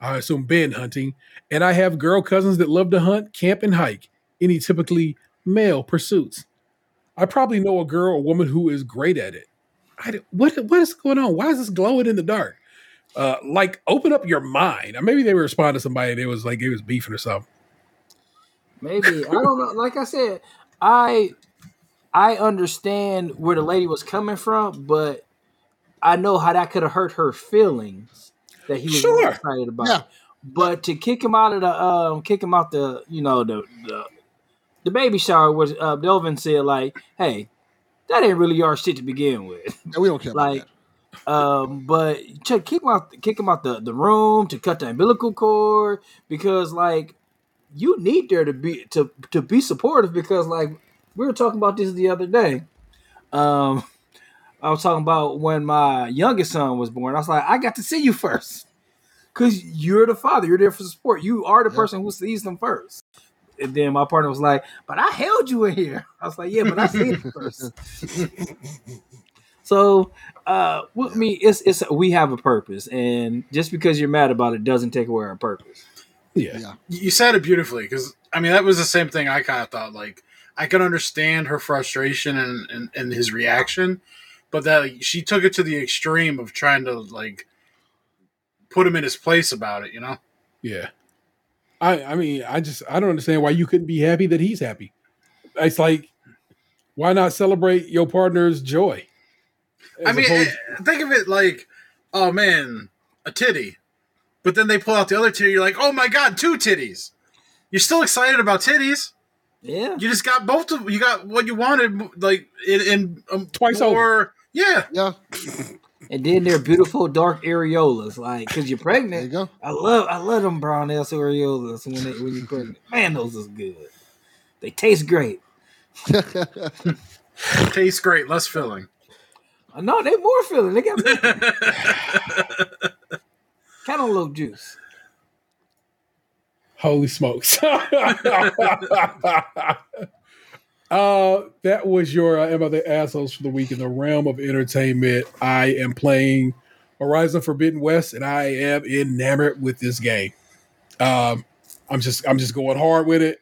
I assume been hunting, and I have girl cousins that love to hunt, camp, and hike. Any typically male pursuits. I probably know a girl or woman who is great at it. I what what is going on? Why is this glowing in the dark? Uh, like open up your mind. Or maybe they were responding to somebody that was like it was beefing or something. maybe I don't know. Like I said, I I understand where the lady was coming from, but I know how that could have hurt her feelings. that he was Sure. excited about. Yeah. But to kick him out of the um, kick him out the you know the the, the baby shower was uh, Delvin said like, hey, that ain't really our shit to begin with. And we don't care about like that. Um but check kick him out kick him out the, the room to cut the umbilical cord because like you need there to be to to be supportive because like we were talking about this the other day. Um i was talking about when my youngest son was born. I was like i got to see you first. Because you're the father you're there for support. You are the Yeah. person who sees them first. And then my partner was like but i held you in here. <laughs> I was like yeah but i see it first <laughs> so uh with me it's it's we have a purpose and just because you're mad about it doesn't take away our purpose Yeah. Yeah. You said it beautifully because I mean that was the same thing I kind of thought. Like I could understand her frustration and, and and his reaction, but that like, she took it to the extreme of trying to like put him in his place about it. You know? Yeah. I I mean, I just I don't understand why you couldn't be happy that he's happy. It's like why not celebrate your partner's joy? I mean, opposed- eh, think of it like, oh man, a titty, but then they pull out the other titty. You're like, oh my god, two titties. You're still excited about titties. yeah You just got both of you got what you wanted, like in, in um, Twice more, Yeah, Yeah. and then they're beautiful dark areolas like because you're There you pregnant go. I love I love them brown ass areolas when they, when you're pregnant. Man, those is good. They taste great. <laughs> tastes great, less filling. I know they more filling. They got cantaloupe <laughs> juice. Holy smokes. <laughs> uh that was your uh, Emma the assholes for the week in the realm of entertainment. I am playing Horizon Forbidden West and I am enamored with this game. Um I'm just I'm just going hard with it.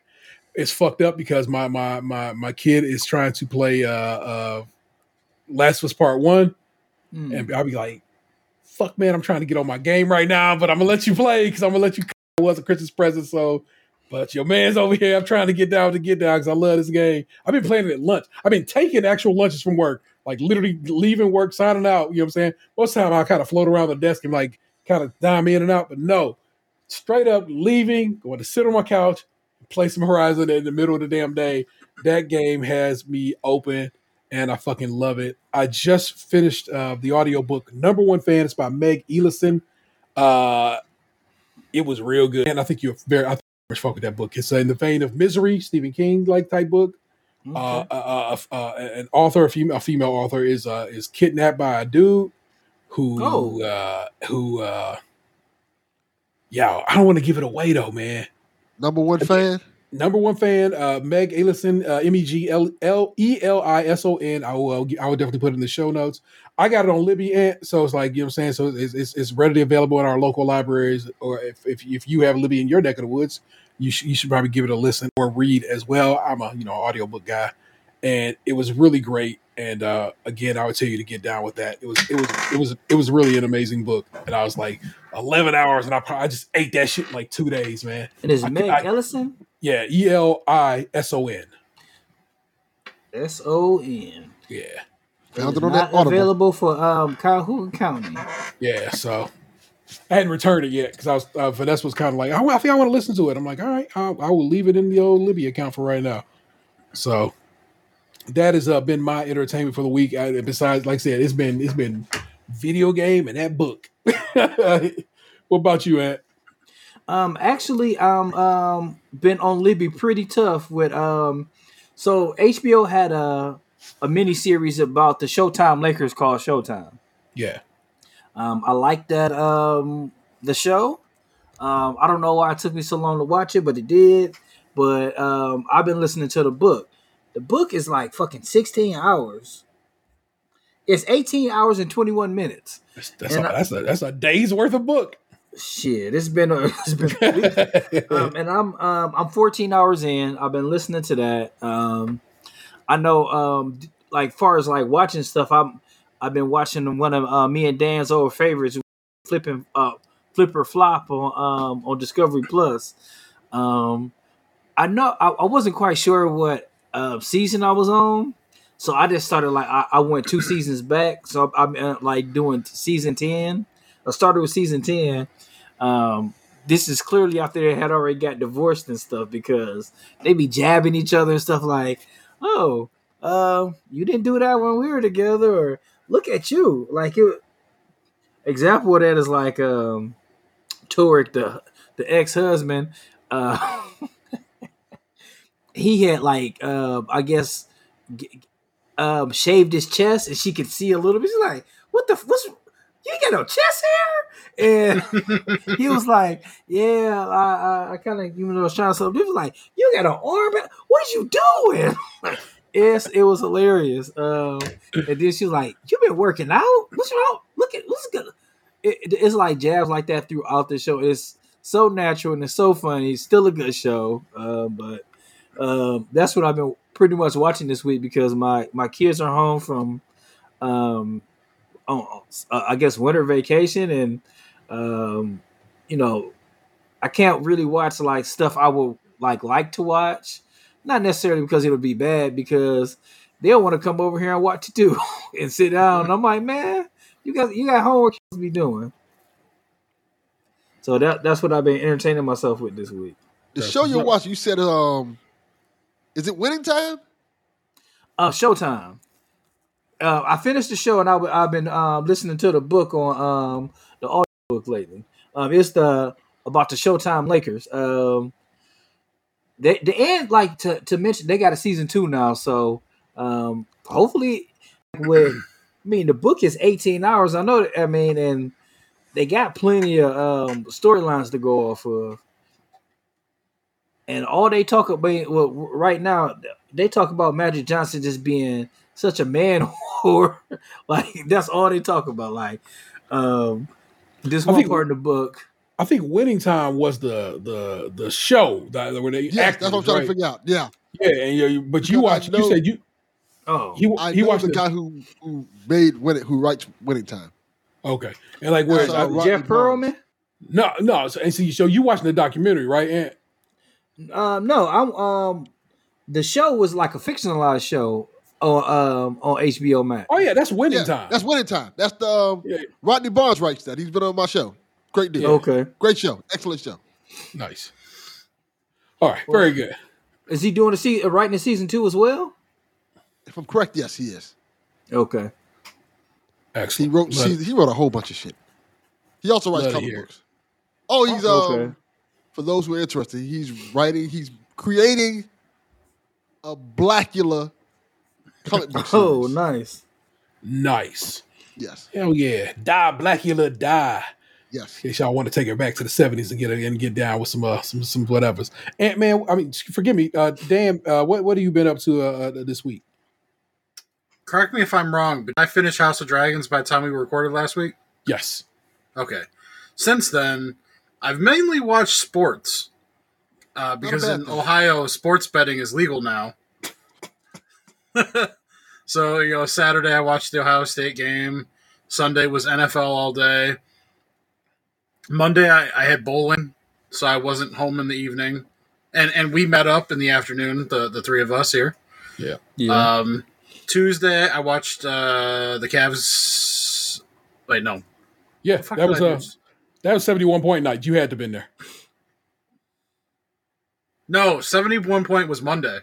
It's fucked up because my my my my kid is trying to play uh uh Last of Us Part 1 Mm. and I'll be like, "Fuck, man, I'm trying to get on my game right now, but I'm gonna let you play because I'm gonna let you." It was a Christmas present, so. But your man's over here. I'm trying to get down to get down because I love this game. I've been playing it at lunch. I've been taking actual lunches from work, like literally leaving work, signing out. You know what I'm saying? Most time, I kind of float around the desk and like kind of dime in and out. But no, straight up leaving, going to sit on my couch, play some Horizon in the middle of the damn day. That game has me open and I fucking love it. I just finished uh, the audiobook Number One Fan. It's by Meg Elison. Uh, it was real good. And I think you're very, I think you're fuck with that book. It's uh, in the vein of Misery, Stephen King like type book. Uh, Okay. uh, uh, uh, an author, a female, a female author, is uh, is kidnapped by a dude who, Oh. uh, who, uh, yeah, I don't want to give it away though, man Number one fan. Number one fan, uh, Meg Elison, uh, M E G L L E L I S O N. I will, I will definitely put it in the show notes. I got it on Libby Ant, so it's like you know what I'm saying. So it's, it's, it's readily available in our local libraries, or if, if if you have Libby in your neck of the woods, you should you should probably give it a listen or read as well. I'm a you know audiobook guy, and it was really great. And uh, again, I would tell you to get down with that. It was it was it was it was really an amazing book, and I was like 11 hours, and I probably I just ate that shit in like two days, man. and it's I- Meg I- Elison. Yeah, E L I S O N. S O N. Yeah, Found It's it on Not that Audible. available for um Calhoun County. yeah. So I hadn't returned it yet because I was uh, Vanessa was kind of like, oh, I think I want to listen to it. I'm like, all right, I'll, I will leave it in the old Libby account for right now. So that has uh, been my entertainment for the week. I, besides, like I said, it's been it's been video game and that book. <laughs> what about you, Ant? Um, actually, um, um, been on Libby pretty tough with um, so HBO had a a mini series about the Showtime Lakers called Showtime. Yeah, Um, I like that um the show. Um, I don't know why it took me so long to watch it, but it did. But um, I've been listening to the book. The book is like fucking sixteen hours. It's eighteen hours and twenty one minutes. that's that's And I- that's a that's a day's worth of book. Shit, it's been a, <laughs> it's been a week. <laughs> um, and I'm um, I'm 14 hours in. I've been listening to that. Um, I know, um, like far as like watching stuff, I'm I've been watching one of uh, me and Dan's old favorites, flipping uh, Flip or Flop on um, on Discovery Plus. Um, I know I, I wasn't quite sure what uh, season I was on, so I just started like I, I went two seasons back. So I'm uh, like doing season ten I started with season ten. Um, this is clearly after they had already got divorced and stuff because they be jabbing each other and stuff like, "Oh, uh, you didn't do that when we were together," or "Look at you!" Like it. Example of that is like um, Tarek, the the ex husband. Uh, <laughs> he had like uh, I guess g- um, shaved his chest and she could see a little bit. She's like, "What the? What's you got no chest hair?" And he was <laughs> like, "Yeah, I, I, I kind of even though I was trying something." He was like, "You got an arm? What are you doing?" <laughs> yes, it was hilarious. Um, and then she was like, "You been working out? What's wrong? Look at what's good." It- it's like jabs like that throughout the show. It's so natural and it's so funny. It's still a good show, uh, but um, that's what I've been pretty much watching this week because my my kids are home from um on, uh, I guess winter vacation and um you know I can't really watch like stuff I would like like to watch. Not necessarily because it'll be bad because they'll want to come over here and watch it too <laughs> and sit down. And I'm like man you got you got homework to be doing. So that that's what I've been entertaining myself with this week. The That's show you're watching, you said, um, is it winning time? Uh, Showtime. Uh, I finished the show and I, I've been um, listening to the book on um, the audio book lately. Um, it's the about the Showtime Lakers. Um, they the end like to, to mention they got a season two now, so um, hopefully with I mean the book is eighteen hours. I know. I mean, and they got plenty of um, storylines to go off of. And all they talk about well, right now, they talk about Magic Johnson just being such a man whore. <laughs> like that's all they talk about. Like um, this I one think- part in the book. I think Winning Time was the the the show that where they Yes, acted. that's what I'm trying right? to figure out. Yeah, Yeah, and you, but you Because I watched. know- You said you Oh, he I he watched the the guy who who made winning, who writes winning time. Okay, and like where That's, uh, Rodney Jeff Barnes. Perlman. no no. So, and see, so you watching the documentary, right? And Um, no, I'm um, the show was like a fictionalized show on um on HBO Max. oh yeah, that's Winning Yeah, Time. that's winning time. That's the um, yeah, Rodney Barnes writes that. He's been on my show. Great deal. Okay, Great show. Excellent show. nice. All right, very good. is he doing a se- uh, writing a season two as well? If I'm correct, yes, he is. Okay, Excellent. He wrote Love he, he wrote a whole bunch of shit. He also writes Love comic books. Oh, he's um Okay. for those who are interested, he's writing, he's creating a Blackula comic book series. oh nice. Nice. Yes, Hell yeah. Die Blackula die. yes. In case y'all want to take it back to the seventies and get and get down with some uh, some some whatevers. Ant Man, I mean, forgive me, uh, Dan. Uh, what what have you been up to uh, uh, this week? Correct me if I'm wrong, but did I finished House of Dragons by the time we recorded last week? Yes. Okay. Since then, I've mainly watched sports uh, because in thing. Ohio, sports betting is legal now. <laughs> so you know, Saturday I watched the Ohio State game. Sunday was NFL all day. Monday I, I had bowling, so I wasn't home in the evening, and and we met up in the afternoon. The the three of us here. Yeah. Yeah. Um, Tuesday I watched uh, the Cavs. Wait, no, Yeah. That did was I uh, do? that was seventy one point night. You had to been there. No, seventy-one point was Monday.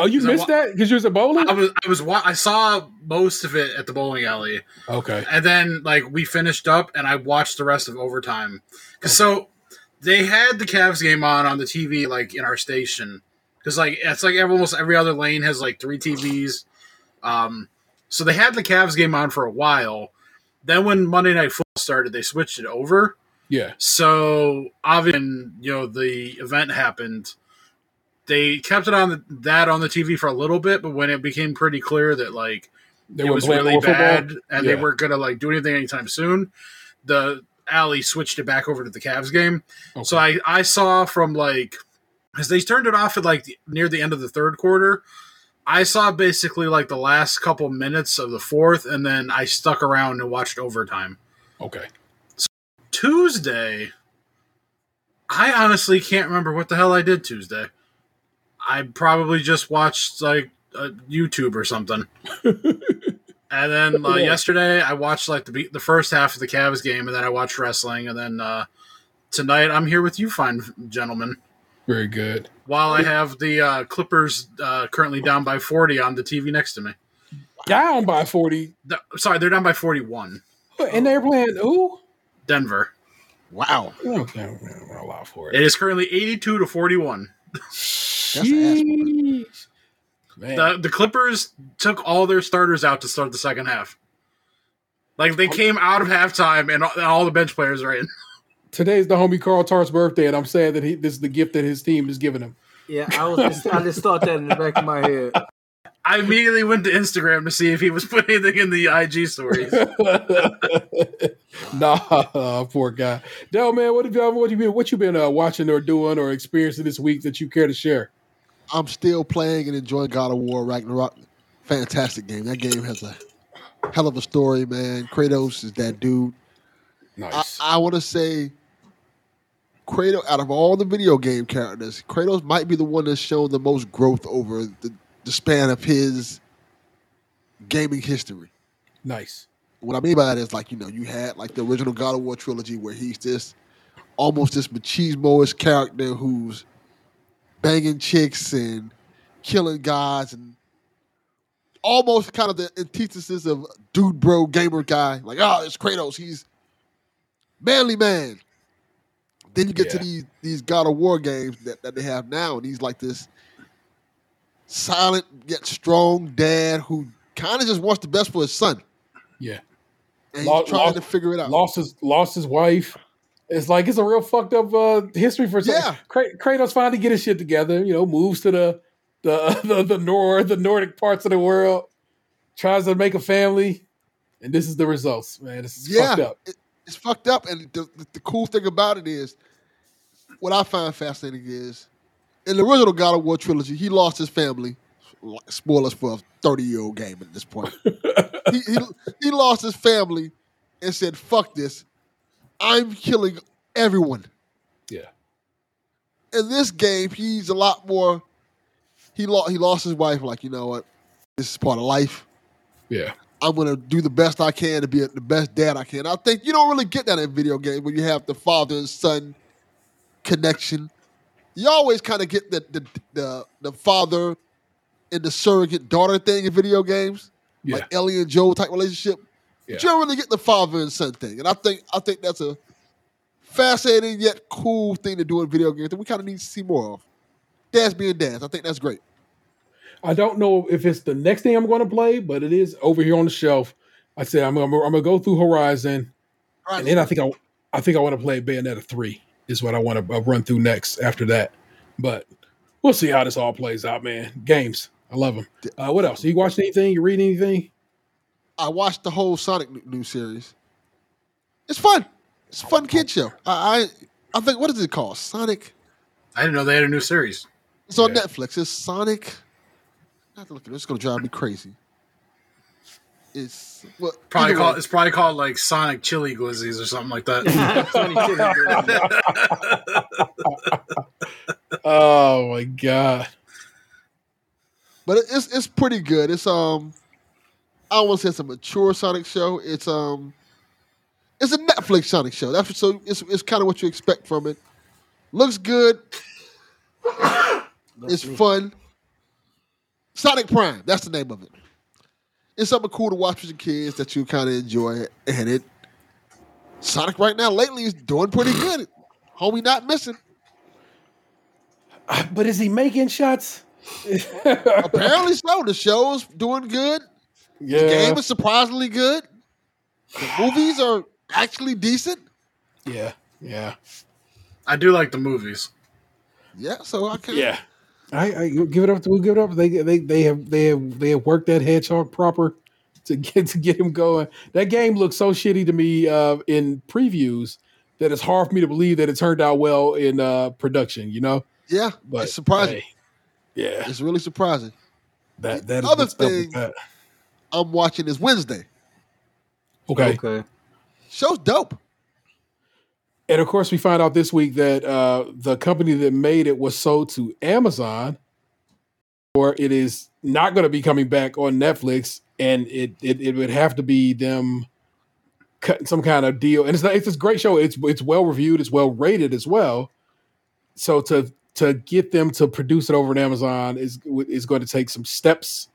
Oh, you missed wha- that because you was at bowling. I was, I was, wa- I saw most of it at the bowling alley, Okay. and then like we finished up, and I watched the rest of overtime. Cause so they had the Cavs game on on the TV like in our station, because like it's like almost every other lane has like three TVs. Um, so they had the Cavs game on for a while. Then when Monday Night Football started, they switched it over. Yeah. So obviously, when, you know, the event happened, they kept it on the, that on the TV for a little bit, but when it became pretty clear that like They it was really football? bad and they weren't gonna like do anything anytime soon, the alley switched it back over to the Cavs game. Okay. So I I saw from like as they turned it off at like the, near the end of the third quarter. I saw basically like the last couple minutes of the fourth, and then I stuck around and watched overtime. Okay. So Tuesday, I honestly can't remember what the hell I did Tuesday. I probably just watched like uh, YouTube or something. <laughs> And then uh, Yeah. yesterday, I watched like the the first half of the Cavs game, and then I watched wrestling, and then uh, tonight I'm here with you, fine gentlemen. Very good. While I have the uh, Clippers uh, currently down by 40 on the TV next to me. Down by 40. Th- sorry, they're down by 41. And they're playing who? Denver. Wow. Okay, I'm gonna for It it. is currently 82 to 41. <laughs> Sheesh. The the Clippers took all their starters out to start the second half. Like they came out of halftime and all, and all the bench players are in. <laughs> Today's the homie Carl Tart's birthday, and I'm saying that he this is the gift that his team is giving him. Yeah, I was just, I just thought that in the back of my head. I immediately went to Instagram to see if he was <laughs> putting anything in the IG stories. <laughs> nah, poor guy. Del, man, what have you what you been what you been uh, watching or doing or experiencing this week that you care to share? I'm still playing and enjoying God of War Ragnarok. Fantastic game. That game has a hell of a story, man. Kratos is that dude. I, Nice. I want to say Kratos, out of all the video game characters, Kratos might be the one that's shown the most growth over the, the span of his gaming history. nice. What I mean by that is like, you know, you had like the original God of War trilogy where he's this almost this machismo character who's banging chicks and killing guys and almost kind of the antithesis of dude bro gamer guy. Like, oh, it's Kratos. He's manly man. Then you get to these these God of War games that, that they have now, and he's like this silent yet strong dad who kind of just wants the best for his son. Yeah. And Lo- he's trying lo- to figure it out. Lost his lost his wife. It's like it's a real fucked up uh, history for some- Yeah. Kra- Kratos finally get his shit together. You know, moves to the the <laughs> the the Nord the Nordic parts of the world, tries to make a family, and this is the results. Man, this is yeah, fucked up. it- it's fucked up. And the, the, the cool thing about it is, what I find fascinating is, in the original God of War trilogy, he lost his family. Spoilers for a thirty-year-old game at this point. <laughs> he, he he lost his family and said, "Fuck this, I'm killing everyone." Yeah. in this game, he's a lot more. He lost. He lost his wife. Like you know what, this is part of life. Yeah. I'm gonna do the best I can to be the best dad I can. I think you don't really get that in video games when you have the father and son connection. You always kind of get the the, the the father and the surrogate daughter thing in video games, Yeah. like Ellie and Joel type relationship. Yeah. But you don't really get the father and son thing, and I think I think that's a fascinating yet cool thing to do in video games that we kind of need to see more of. Dads being dads, I think that's great. I don't know if it's the next thing I'm going to play, but it is over here on the shelf. I said I'm, I'm, I'm going to go through Horizon, and then I think I I think I want to play Bayonetta three is what I want to uh, run through next after that. But we'll see how this all plays out, man. Games, I love them. Uh, what else? Are You watching anything? You reading anything? I watched the whole Sonic new- new series. It's fun. It's a fun kid show. I I, I think what is it called? Sonic. I didn't know they had a new series. It's on Yeah. Netflix. It's Sonic. I have to look at it. It's gonna drive me crazy. It's well, Probably called way, it's probably called like Sonic Chili Glizzies or something like that. <laughs> Oh my god! but it's it's pretty good. It's um, I don't want to say it's a mature Sonic show. It's um, it's a Netflix Sonic show. That's so it's it's kind of what you expect from it. Looks good. <coughs> It's fun. Sonic Prime, that's the name of it. It's something cool to watch with your kids that you kind of enjoy, and it. Sonic right now lately is doing pretty good. Homie, not missing. But is he making shots? <laughs> Apparently so. The show's doing good. The game is surprisingly good. The movies are actually decent. yeah, yeah, I do like the movies. Yeah, so I can. yeah. I, I give it up. To, we'll give it up. They they they have they have they have worked that hedgehog proper to get to get him going. That game looks so shitty to me uh, in previews that it's hard for me to believe that it turned out well in uh, production. You know, yeah. but it's surprising. hey, yeah, It's really surprising. that that is other good stuff thing- that. I'm watching this Wednesday. Okay. okay. Show's dope. And of course, we find out this week that uh, the company that made it was sold to Amazon. or it is not going to be coming back on Netflix, and it, it it would have to be them cutting some kind of deal. And it's not, it's this great show. It's it's well reviewed. It's well rated as well. So to to get them to produce it over on Amazon is is going to take some steps,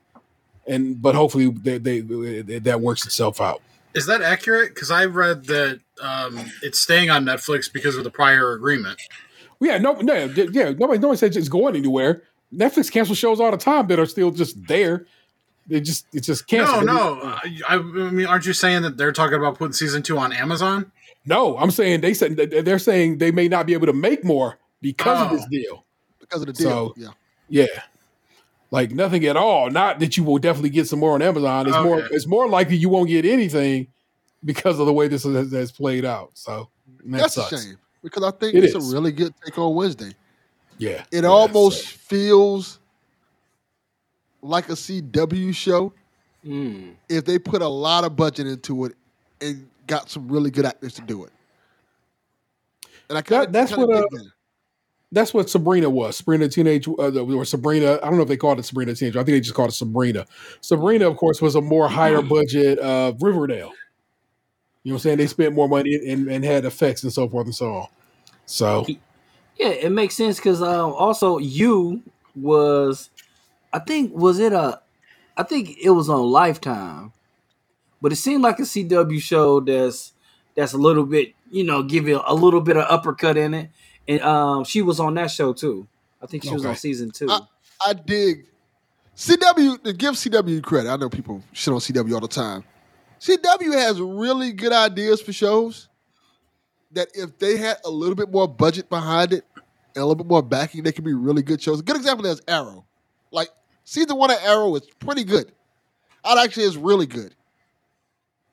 and but hopefully they, they, that works itself out. Is that accurate? Because I read that um, it's staying on Netflix because of the prior agreement. Yeah, no, no, yeah. Nobody, nobody says it's going anywhere. Netflix cancels shows all the time that are still just there. They just it's just No, canceled. no. I, I mean, aren't you saying that they're talking about putting season two on Amazon? no. I'm saying they said they're saying they may not be able to make more because of Oh. this deal. because of the deal. So- yeah. Yeah, like nothing at all. Not that you will definitely get some more on Amazon. It's more it's more likely you won't get anything because of the way this has, has played out. So that That's sucks. a shame because I think It it's is. a really good take on Wednesday. Yeah, It Yeah, almost so- feels like a CW show Mm. if they put a lot of budget into it and got some really good actors to do it. And I kind That- that's what, uh, that's what Sabrina was. Sabrina Teenage uh, or Sabrina. I don't know if they called it Sabrina Teenage. I think they just called it Sabrina. Sabrina, of course, was a more higher budget uh, Riverdale. You know what I'm saying? They spent more money and, and had effects and so forth and so on. So Yeah, it makes sense because um, also you was, I think was it a, I think it was on Lifetime, but it seemed like a CW show that's that's a little bit you know give you a little bit of uppercut in it, and um, she was on that show too. I think she was on season two. I- I dig CW to give CW credit. I know people shit on CW all the time. CW has really good ideas for shows that if they had a little bit more budget behind it and a little bit more backing, they could be really good shows. A good example is Arrow. Like season one of Arrow is pretty good. It actually is really good.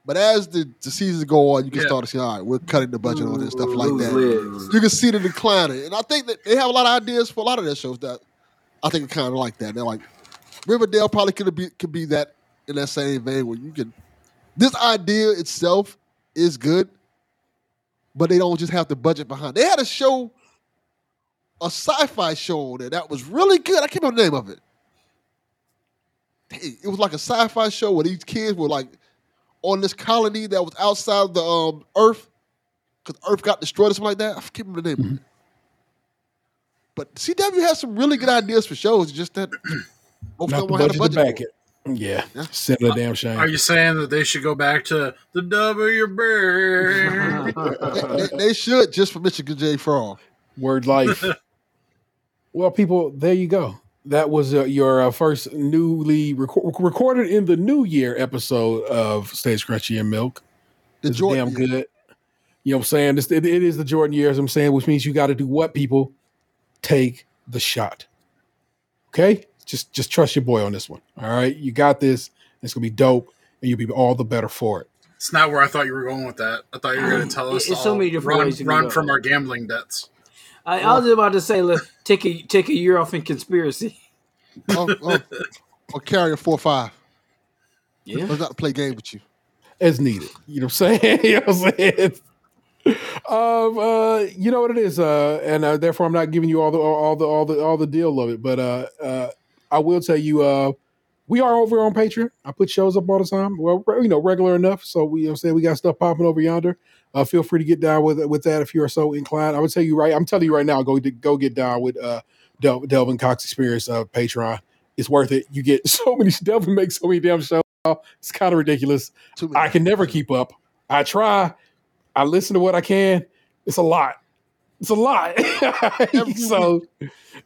But as the, the seasons go on, you can Yeah. start to see, all right, we're cutting the budget on this stuff like that legs. you can see the declining. And I think that they have a lot of ideas for a lot of their shows that I think are kind of like that. They're like Riverdale probably could be could be that in that same vein where you can this idea itself is good, but they don't just have the budget behind. They had a show, a sci-fi show on there that was really good. I can't remember the name of it. It was like a sci-fi show where these kids were like on this colony that was outside of the um, Earth because Earth got destroyed or something like that. I can't remember the name of it. But CW has some really good ideas for shows. Just that <clears throat> most not of the them had a budget to budget. back it. Yeah, Yeah. send a damn shame. Are you saying that they should go back to the W bird? it. They, they, they should just for Michigan J. Frog. Word life. <laughs> well, people, there you go. That was uh, your uh, first newly reco- recorded in the new year episode of Stays Krunchy in Milk. The It's Jordan damn good. You know what I'm saying? It's, it, it is the Jordan years, I'm saying, which means you got to do what, people? Take the shot. Okay? Just just trust your boy on this one. All right? You got this. It's going to be dope, and you'll be all the better for it. It's not where I thought you were going with that. I thought you were going <sighs> to tell us It's to so many different run, ways you run from our gambling debts. I, I was just about to say, look, take a take a year off in conspiracy. Oh, oh, <laughs> or carry a four five. Yeah, Let's not play game with you. as needed. You know what I'm saying? <laughs> you know what I'm saying? Um, uh, you know what it is, uh, and uh, therefore I'm not giving you all the all the all the all the deal of it. But uh, uh, I will tell you, uh, we are over on Patreon. I put shows up all the time. Well, re- you know, regular enough. So we, you know, what I'm saying we got stuff popping over yonder. Uh, feel free to get down with with that if you are so inclined. I would tell you right. I'm telling you right now. Go go get down with uh, Del- Delvin Cox Experience uh, Patreon. It's worth it. You get <laughs> so many. Delvin makes so many damn shows. It's kind of ridiculous. I can never keep up. I try. I listen to what I can. It's a lot. It's a lot. <laughs> So,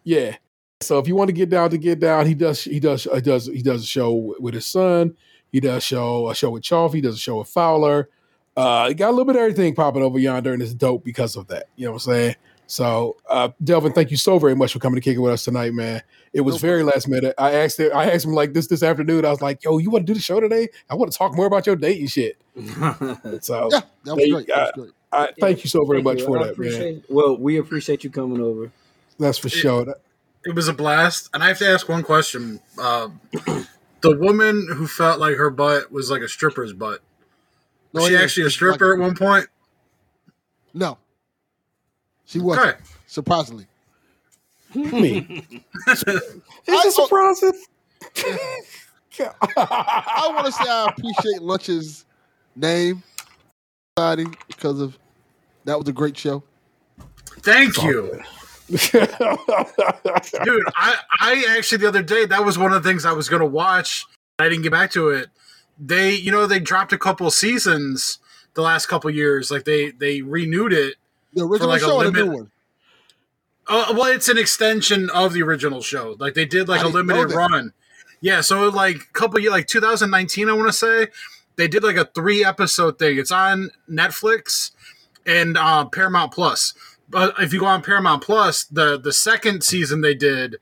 yeah. So if you want to get down to get down, he does. He does. He does. He does a show with his son. He does show a show with Chalf. He does a show with Fowler. Uh, he got a little bit of everything popping over yonder, and it's dope because of that. You know what I'm saying? So, uh, Delvin, thank you so very much for coming to kick it with us tonight, man. It was very last minute. I asked it. I asked him like this this afternoon. I was like, "Yo, you want to do the show today? I want to talk more about your dating shit." <laughs> So, yeah, that was Hey, great. That was great. I thank you so very Thank much you. for I that, man. Well, we appreciate you coming over. That's for sure. It was a blast, and I have to ask one question. Uh, <clears throat> the woman who felt like her butt was like a stripper's butt. Was No, she actually a stripper like- at one point? No, she wasn't. Okay. Surprisingly, Me. <laughs> Is I- it surprising? <laughs> I want to say I appreciate Lunch's name, society, because of that was a great show. Thank you. <laughs> Dude, I, I actually the other day that was one of the things I was gonna watch. I didn't get back to it. They, you know, they dropped a couple seasons the last couple years. Like they they renewed it. The original like a show or the limit- new one? Uh, well, it's an extension of the original show. Like they did like I a limited run. Yeah, so like a couple years, like 2019, I want to say they did like a three episode thing. It's on Netflix and uh, Paramount Plus. But if you go on Paramount Plus, the the second season they did,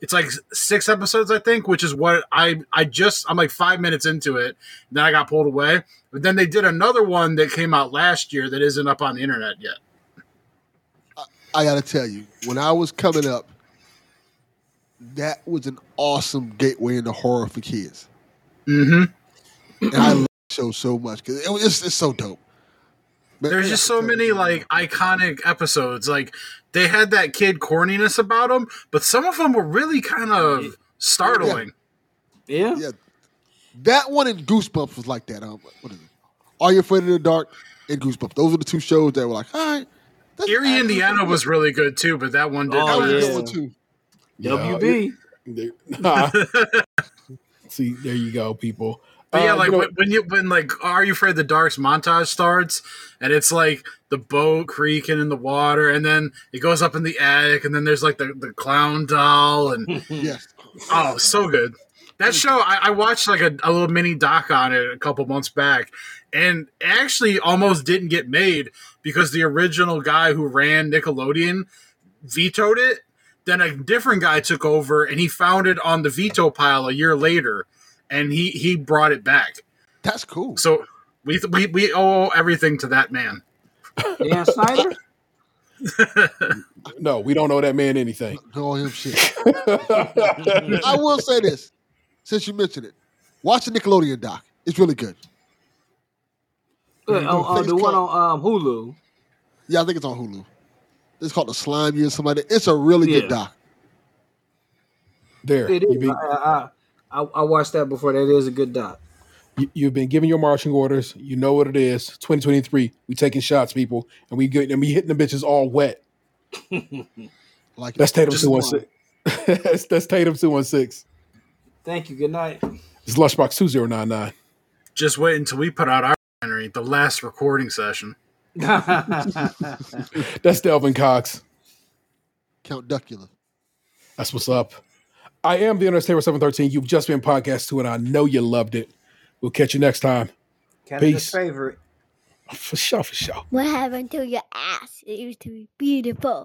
it's like six episodes, I think, which is what I I just I'm like five minutes into it. Then I got pulled away. But then they did another one that came out last year that isn't up on the internet yet. I got to tell you, when I was coming up, that was an awesome gateway into horror for kids. Mm-hmm. And I love the show so much because it was it's, it's so dope. But- There's just so many like iconic episodes. Like they had that kid corniness about them, but some of them were really kind of startling. Yeah. Yeah, that one and Goosebumps was like that. Um, what is it? Are You Afraid of the Dark and Goosebumps? Those were the two shows that were like, all right. that's Erie, Indiana pretty was really good too, but that one did. Oh. That was yeah. one too. WB. Nah. <laughs> See, there you go, people. But yeah, Uh, like you know- when, when you when like Are You Afraid the Dark's montage starts, and it's like the boat creaking in the water, and then it goes up in the attic, and then there's like the, the clown doll, and <laughs> Yes. oh, so good. That show, I, I watched like a, a little mini doc on it a couple months back, and actually almost didn't get made because the original guy who ran Nickelodeon vetoed it. Then a different guy took over, and he found it on the veto pile a year later, and he he brought it back. That's cool. So we we we owe everything to that man. Dan Snyder. <laughs> no, we don't know that man anything. Call him shit. <laughs> I will say this, since you mentioned it, watch the Nickelodeon doc. It's really good. Uh, oh, oh, the one on um, Hulu. Yeah, I think it's on Hulu. It's called The Slime You or something like that. It's a really Yeah. good doc. There, It you is. be, I, I, I, I watched that before. That is a good doc. you, you've been given your marching orders. You know what it is. 2023. We taking shots, people, and we get and we hitting the bitches all wet. <laughs> Like That's Tatum two one six. <laughs> That's that's Tatum two one six. Thank you. Good night. It's Lunchbox two zero nine nine. Just wait until we put out our documentary, the last recording session. <laughs> That's Delvin Cox. Count Duckula. That's what's up. I am the Undertaker seven thirteen. You've just been podcast two, and I know you loved it. We'll catch you next time. Canada's Peace. favorite. For sure, for sure. What happened to your ass? It used to be beautiful.